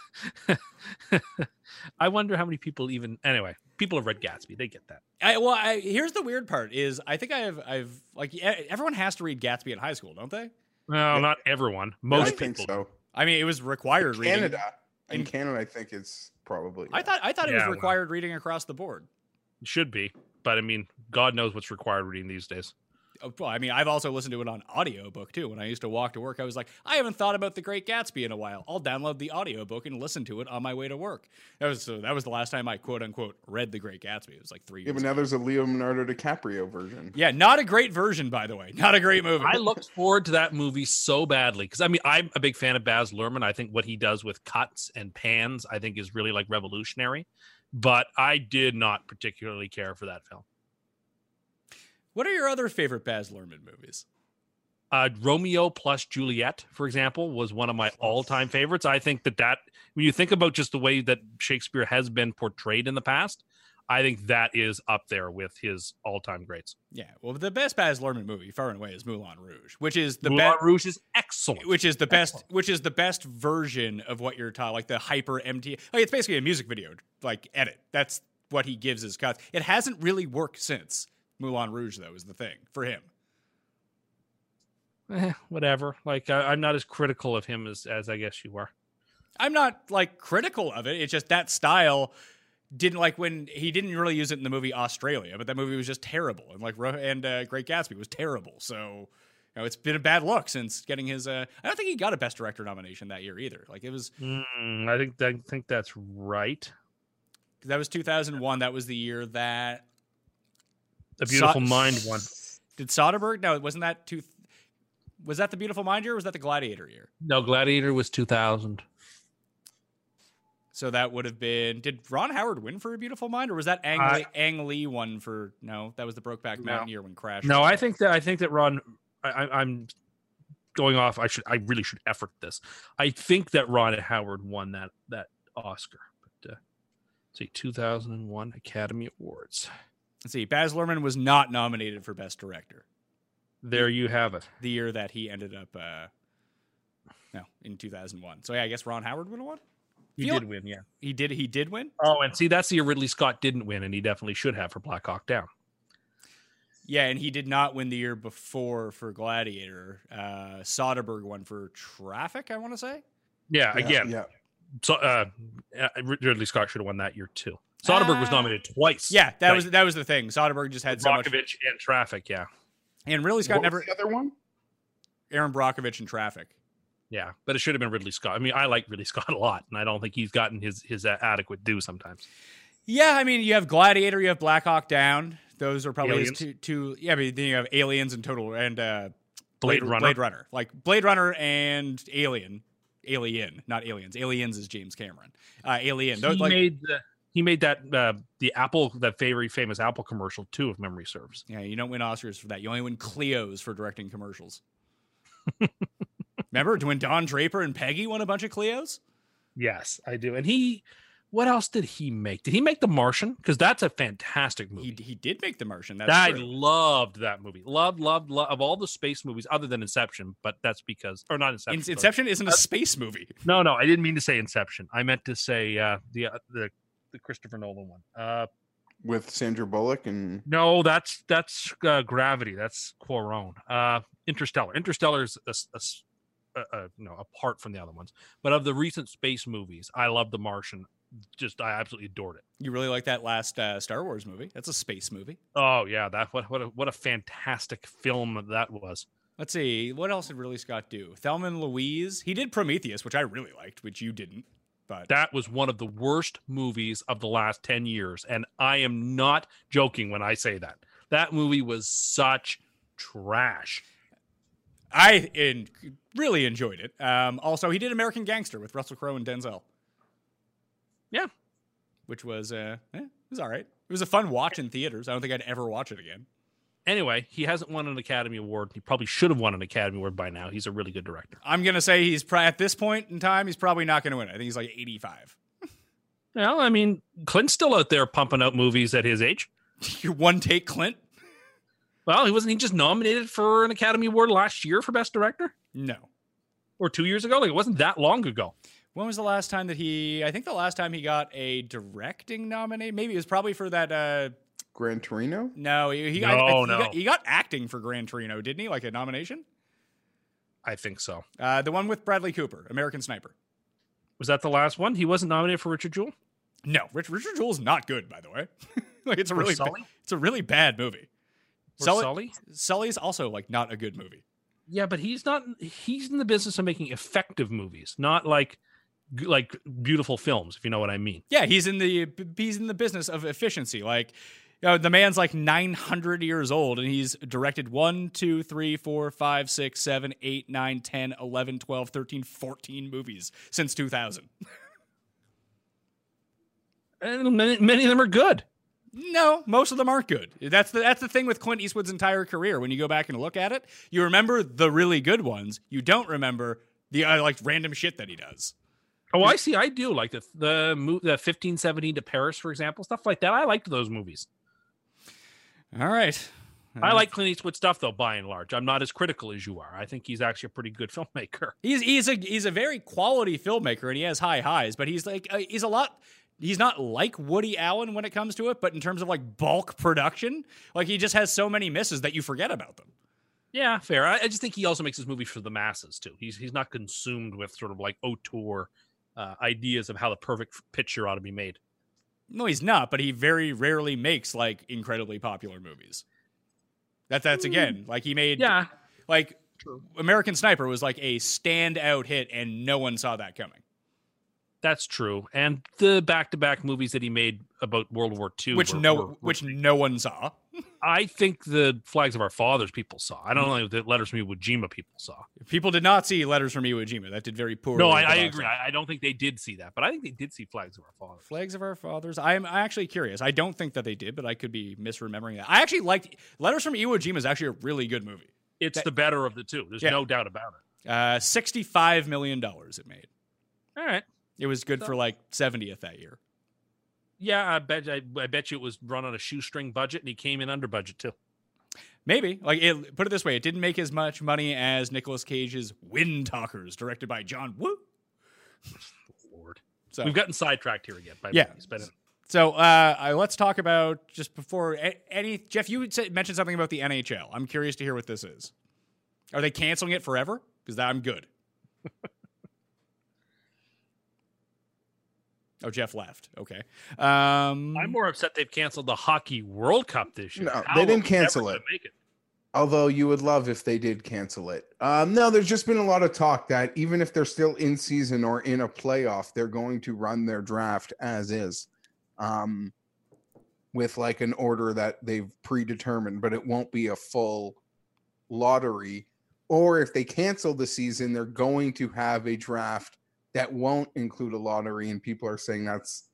I wonder how many people even anyway. People have read Gatsby. They get that. I, well, I, here's the weird part: is I think I've I've like everyone has to read Gatsby in high school, don't they? Well, not everyone. I Most think people. so. I mean, it was required reading. Canada. In, In- Canada, I think it's probably. I thought I thought it was Yeah, well. required reading across the board. It should be, but I mean, God knows what's required reading these days. Oh, Well, I mean, I've also listened to it on audiobook too. When I used to walk to work, I was like, I haven't thought about The Great Gatsby in a while. I'll download the audiobook and listen to it on my way to work. That was so that was the last time I quote unquote read The Great Gatsby. It was like three Yeah, years. but ago. now there's a Leonardo DiCaprio version. Yeah, not a great version, by the way. Not a great movie. I looked forward to that movie so badly because I mean, I'm a big fan of Baz Luhrmann. I think what he does with cuts and pans, I think, is really like revolutionary. But I did not particularly care for that film. What are your other favorite Baz Luhrmann movies? Uh, Romeo plus Juliet, for example, was one of my all-time favorites. I think that that when you think about just the way that Shakespeare has been portrayed in the past, I think that is up there with his all-time greats. Yeah, well, the best Baz Luhrmann movie, far and away, is Moulin Rouge, which is the Moulin best. Rouge is excellent. Which is the best, which is the best version of what you're taught, like the hyper MT. Like it's basically a music video, like edit. That's what he gives his cuts. It hasn't really worked since Moulin Rouge, though, is the thing for him. Eh, whatever. Like I, I'm not as critical of him as as I guess you are. I'm not like critical of it. It's just that style didn't like when he didn't really use it in the movie Australia, but that movie was just terrible. And like and uh, Great Gatsby was terrible. So you know, it's been a bad look since getting his. Uh, I don't think he got a Best Director nomination that year either. Like it was Mm, I think I think that's right. that was 2001. That was the year that The Beautiful Sa- Mind one. did Soderbergh. No, wasn't that two. Was that the Beautiful Mind year? or Was that the Gladiator year? No, Gladiator was 2000. So that would have been. Did Ron Howard win for A Beautiful Mind, or was that Ang, I- Lee, Ang Lee one for? No, that was the Brokeback No. Mountain year when Crash. No, I think that I think that Ron. I, I, I'm going off. I should. I really should effort this. I think that Ron Howard won that that Oscar. But uh, let's see, 2001 Academy Awards. Let's see. Baz Luhrmann was not nominated for Best Director There you have it. the year that he ended up. uh No, in 2001. So yeah, I guess Ron Howard would have won. He Feel- did win, yeah. He did. He did win. Oh, and see, that's the year Ridley Scott didn't win, and he definitely should have for Black Hawk Down. Yeah, and he did not win the year before for Gladiator. Uh Soderbergh won for Traffic. I want to say. Yeah, Yeah, again, yeah. so uh, uh, Ridley Scott should have won that year too. Soderbergh was Ah. nominated twice. Yeah, that Right. was that was the thing. Soderbergh just had so much, Brockovich and Traffic. Yeah, and Ridley Scott What never. was the other one? Erin Brockovich in Traffic. yeah, but it should have been Ridley Scott. I mean, I like Ridley <laughs> Scott a lot, and I don't think he's gotten his his uh, adequate due sometimes. Yeah, I mean, you have Gladiator, you have Black Hawk Down. Those are probably his two, two. Yeah, but then you have Aliens and Total and uh, Blade, Blade Runner. Blade Runner, like Blade Runner and Alien, Alien, not Aliens. Aliens is James Cameron. Uh, Alien. He Those, like, made the, he made that uh, the Apple that very famous Apple commercial too, if memory serves. yeah, you don't win Oscars for that. You only win Cleos for directing commercials. <laughs> Remember when Don Draper and Peggy won a bunch of Cleos? Yes, I do. And he, what else did he make? Did he make The Martian? Because that's a fantastic movie. He he did make The Martian. That's I true. loved that movie. Loved, loved, loved of all the space movies other than Inception, but that's because or not Inception. In- Inception isn't a space movie. No, no, I didn't mean to say Inception. I meant to say uh, the uh, the the Christopher Nolan one. Uh, with Sandra Bullock and no, that's that's uh, Gravity. That's Cuarón. Uh, Interstellar. Interstellar is a, s- a s- a- a, you know apart from the other ones, but of the recent space movies, I love The Martian. Just I absolutely adored it. You really like that last uh, Star Wars movie? That's a space movie. Oh yeah, that what what a, what a fantastic film that was. Let's see. What else did Ridley Scott do? Thelma and Louise. He did Prometheus, which I really liked, which you didn't. But That was one of the worst movies of the last 10 years. And I am not joking when I say that. That movie was such trash. I in, really enjoyed it. Um, also, he did American Gangster with Russell Crowe and Denzel. Yeah. which was uh, eh, it was all right. It was a fun watch in theaters. I don't think I'd ever watch it again. Anyway, he hasn't won an Academy Award. He probably should have won an Academy Award by now. He's a really good director. I'm gonna say he's pro- at this point in time, he's probably not gonna win. I think he's like 85. <laughs> Well, I mean, Clint's still out there pumping out movies at his age. <laughs> Your one take, Clint? Well, he wasn't he just nominated for an Academy Award last year for Best Director No. or two years ago? Like it wasn't that long ago. When was the last time that he? I think the last time he got a directing nomination. Maybe it was probably for that. uh Gran Torino. No, he, he, No, I- I- he no. got, he got acting for Gran Torino, didn't he? Like a nomination. I think so. Uh, the one with Bradley Cooper, American Sniper. Was that the last one? He wasn't nominated for Richard Jewell. No, Rich, Richard Jewell's not good, by the way. <laughs> like it's a Or really, ba- Sully? it's a really bad movie. Or Sully, Sully? Sully's also like not a good movie. Yeah, but he's not. He's in the business of making effective movies, not like like beautiful films. If you know what I mean. Yeah, he's in the he's in the business of efficiency. Like, you know, the man's like 900 years old, and he's directed 1, 2, 3, 4, 5, 6, 7, 8, 9, 10, 11, 12, 13, 14 movies since 2000. <laughs> And many, many of them are good. No, most of them aren't good. That's the that's the thing with Clint Eastwood's entire career. When you go back and look at it, you remember the really good ones. You don't remember the uh, like random shit that he does. Oh, I see. I do like the the the fifteen seventeen to Paris, for example, stuff like that. I liked those movies. All right. I like Clint Eastwood stuff, though. By and large, I'm not as critical as you are. I think he's actually a pretty good <laughs> filmmaker. He's he's a he's a very quality filmmaker and he has high highs, but he's like uh, he's a lot. He's not like Woody Allen when it comes to it, but in terms of like bulk production, like he just has so many misses that you forget about them. Yeah, fair. I, I just think he also makes his movies for the masses too. He's he's not consumed with sort of like auteur uh, ideas of how the perfect picture ought to be made. No, he's not, but he very rarely makes like incredibly popular movies. That that's hmm. again like he made Yeah, like American Sniper was like a standout hit, and no one saw that coming. that's true. And the back-to-back movies that he made about World War II, which were- no were- were- which no one saw. <laughs> I think the Flags of Our Fathers people saw. I don't know if the Letters from Iwo Jima people saw. People did not see Letters from Iwo Jima. That did very poorly. No, I, I agree. I, I don't think they did see that, but I think they did see Flags of Our Fathers. Flags of Our Fathers. I'm actually curious. I don't think that they did, but I could be misremembering that. I actually liked Letters from Iwo Jima is actually a really good movie. It's That- the better of the two. There's Yeah. no doubt about it. Uh, Sixty-five million dollars it made. All right. It was good for like seventieth that year. Yeah, I bet I, I bet you it was run on a shoestring budget, and he came in under budget too. Maybe like it, put it this way, it didn't make as much money as Nicolas Cage's Wind Talkers, directed by John Woo. Lord, So we've gotten sidetracked here again. By Yeah. movies, but So uh, uh, let's talk about just before any Jeff. You mentioned something about the NHL. I'm curious to hear what this is. Are they canceling it forever? Because I'm good. Oh, Jeff left. Okay. Um, I'm more upset they've canceled the Hockey World Cup this year. No, How they didn't cancel it. It? Although you would love if they did cancel it. Um, no, there's just been a lot of talk that even if they're still in season or in a playoff, they're going to run their draft as is, um, with like an order that they've predetermined, but it won't be a full lottery. Or if they cancel the season, they're going to have a draft that won't include a lottery, and people are saying that's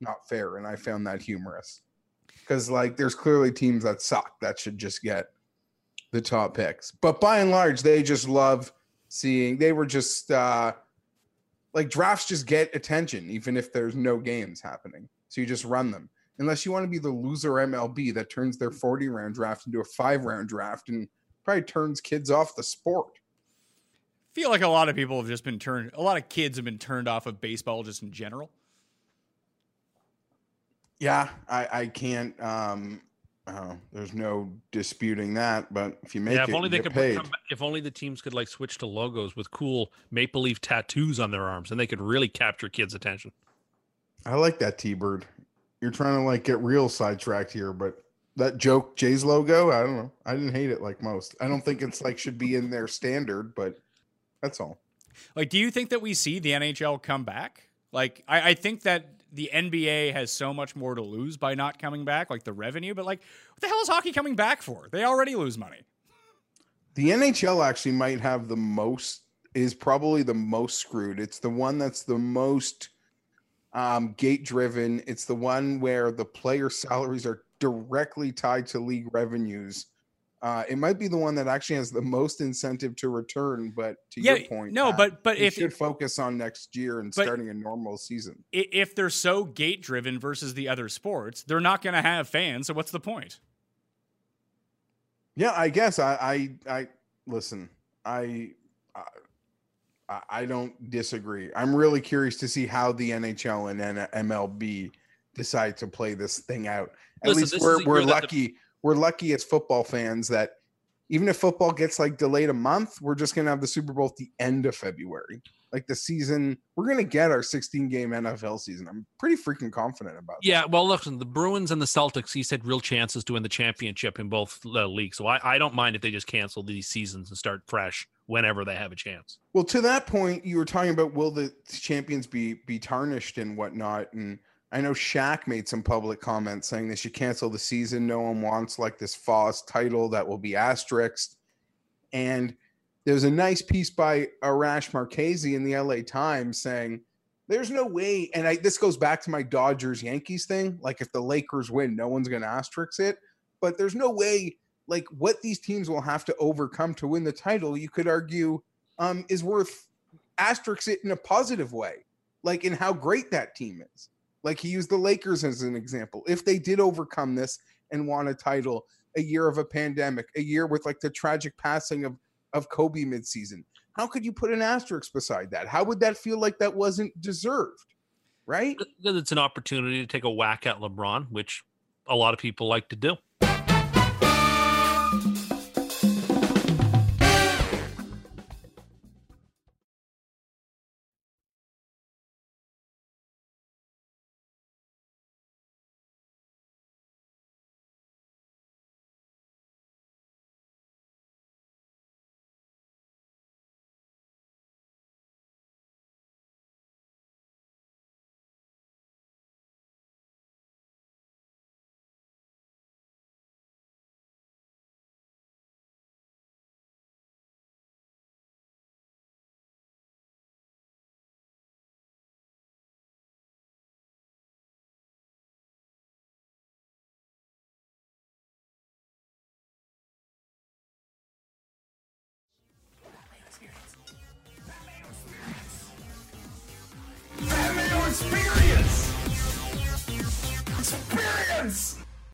not fair. And I found that humorous because like there's clearly teams that suck that should just get the top picks. But by and large, they just love seeing they were just uh like drafts just get attention even if there's no games happening. So you just run them. Unless you want to be the loser MLB that turns their 40 round draft into a 5 round draft and probably turns kids off the sport. Feel like a lot of people have just been turned. A lot of kids have been turned off of baseball just in general. Yeah, I I can't um uh, there's no disputing that, but if you make yeah, it, if only they could paid. come if only the teams could like switch to logos with cool maple leaf tattoos on their arms, and they could really capture kids' attention. I like that T Bird. You're trying to like get real sidetracked here, but that joke Jay's logo, I don't know. I didn't hate it like most. I don't think it's like should be in their standard, but that's all. Like, do you think that we see the NHL come back? Like, I, I think that the NBA has so much more to lose by not coming back, like the revenue. But like, what the hell is hockey coming back for? They already lose money. The NHL actually might have the most is probably the most screwed. It's the one that's the most um, gate driven. It's the one where the player salaries are directly tied to league revenues Uh, it might be the one that actually has the most incentive to return, but to Yeah, your point, no, Pat, but- but we if- should focus on next year and starting a normal season. If they're so gate driven versus the other sports, they're not going to have fans. So what's the point? Yeah, I guess I I, I listen. I, I I don't disagree. I'm really curious to see how the NHL and MLB decide to play this thing out. At Listen, least we're we're year that the- lucky. We're lucky as football fans that even if football gets like delayed a month, we're just gonna have the Super Bowl at the end of February. Like the season, we're gonna get our 16 game NFL season. I'm pretty freaking confident about. that. Yeah, well, listen, the Bruins and the Celtics, he said real chances to win the championship in both uh, leagues. So I, I don't mind if they just cancel these seasons and start fresh whenever they have a chance. Well, to that point, you were talking about will the champions be be tarnished and whatnot, and I know Shaq made some public comments saying they should cancel the season. No one wants like this Foss title that will be asterisked. And there's a nice piece by Arash Markazi in the LA Times saying there's no way, and I this goes back to my Dodgers Yankees thing. Like if the Lakers win, no one's gonna asterisk it. But there's no way like what these teams will have to overcome to win the title, you could argue um, is worth asterisk it in a positive way, like in how great that team is. Like he used the Lakers as an example. If they did overcome this and won a title, a year of a pandemic, a year with like the tragic passing of of Kobe midseason, how could you put an asterisk beside that? How would that feel like that wasn't deserved? Right? Because it's an opportunity to take a whack at LeBron, which a lot of people like to do.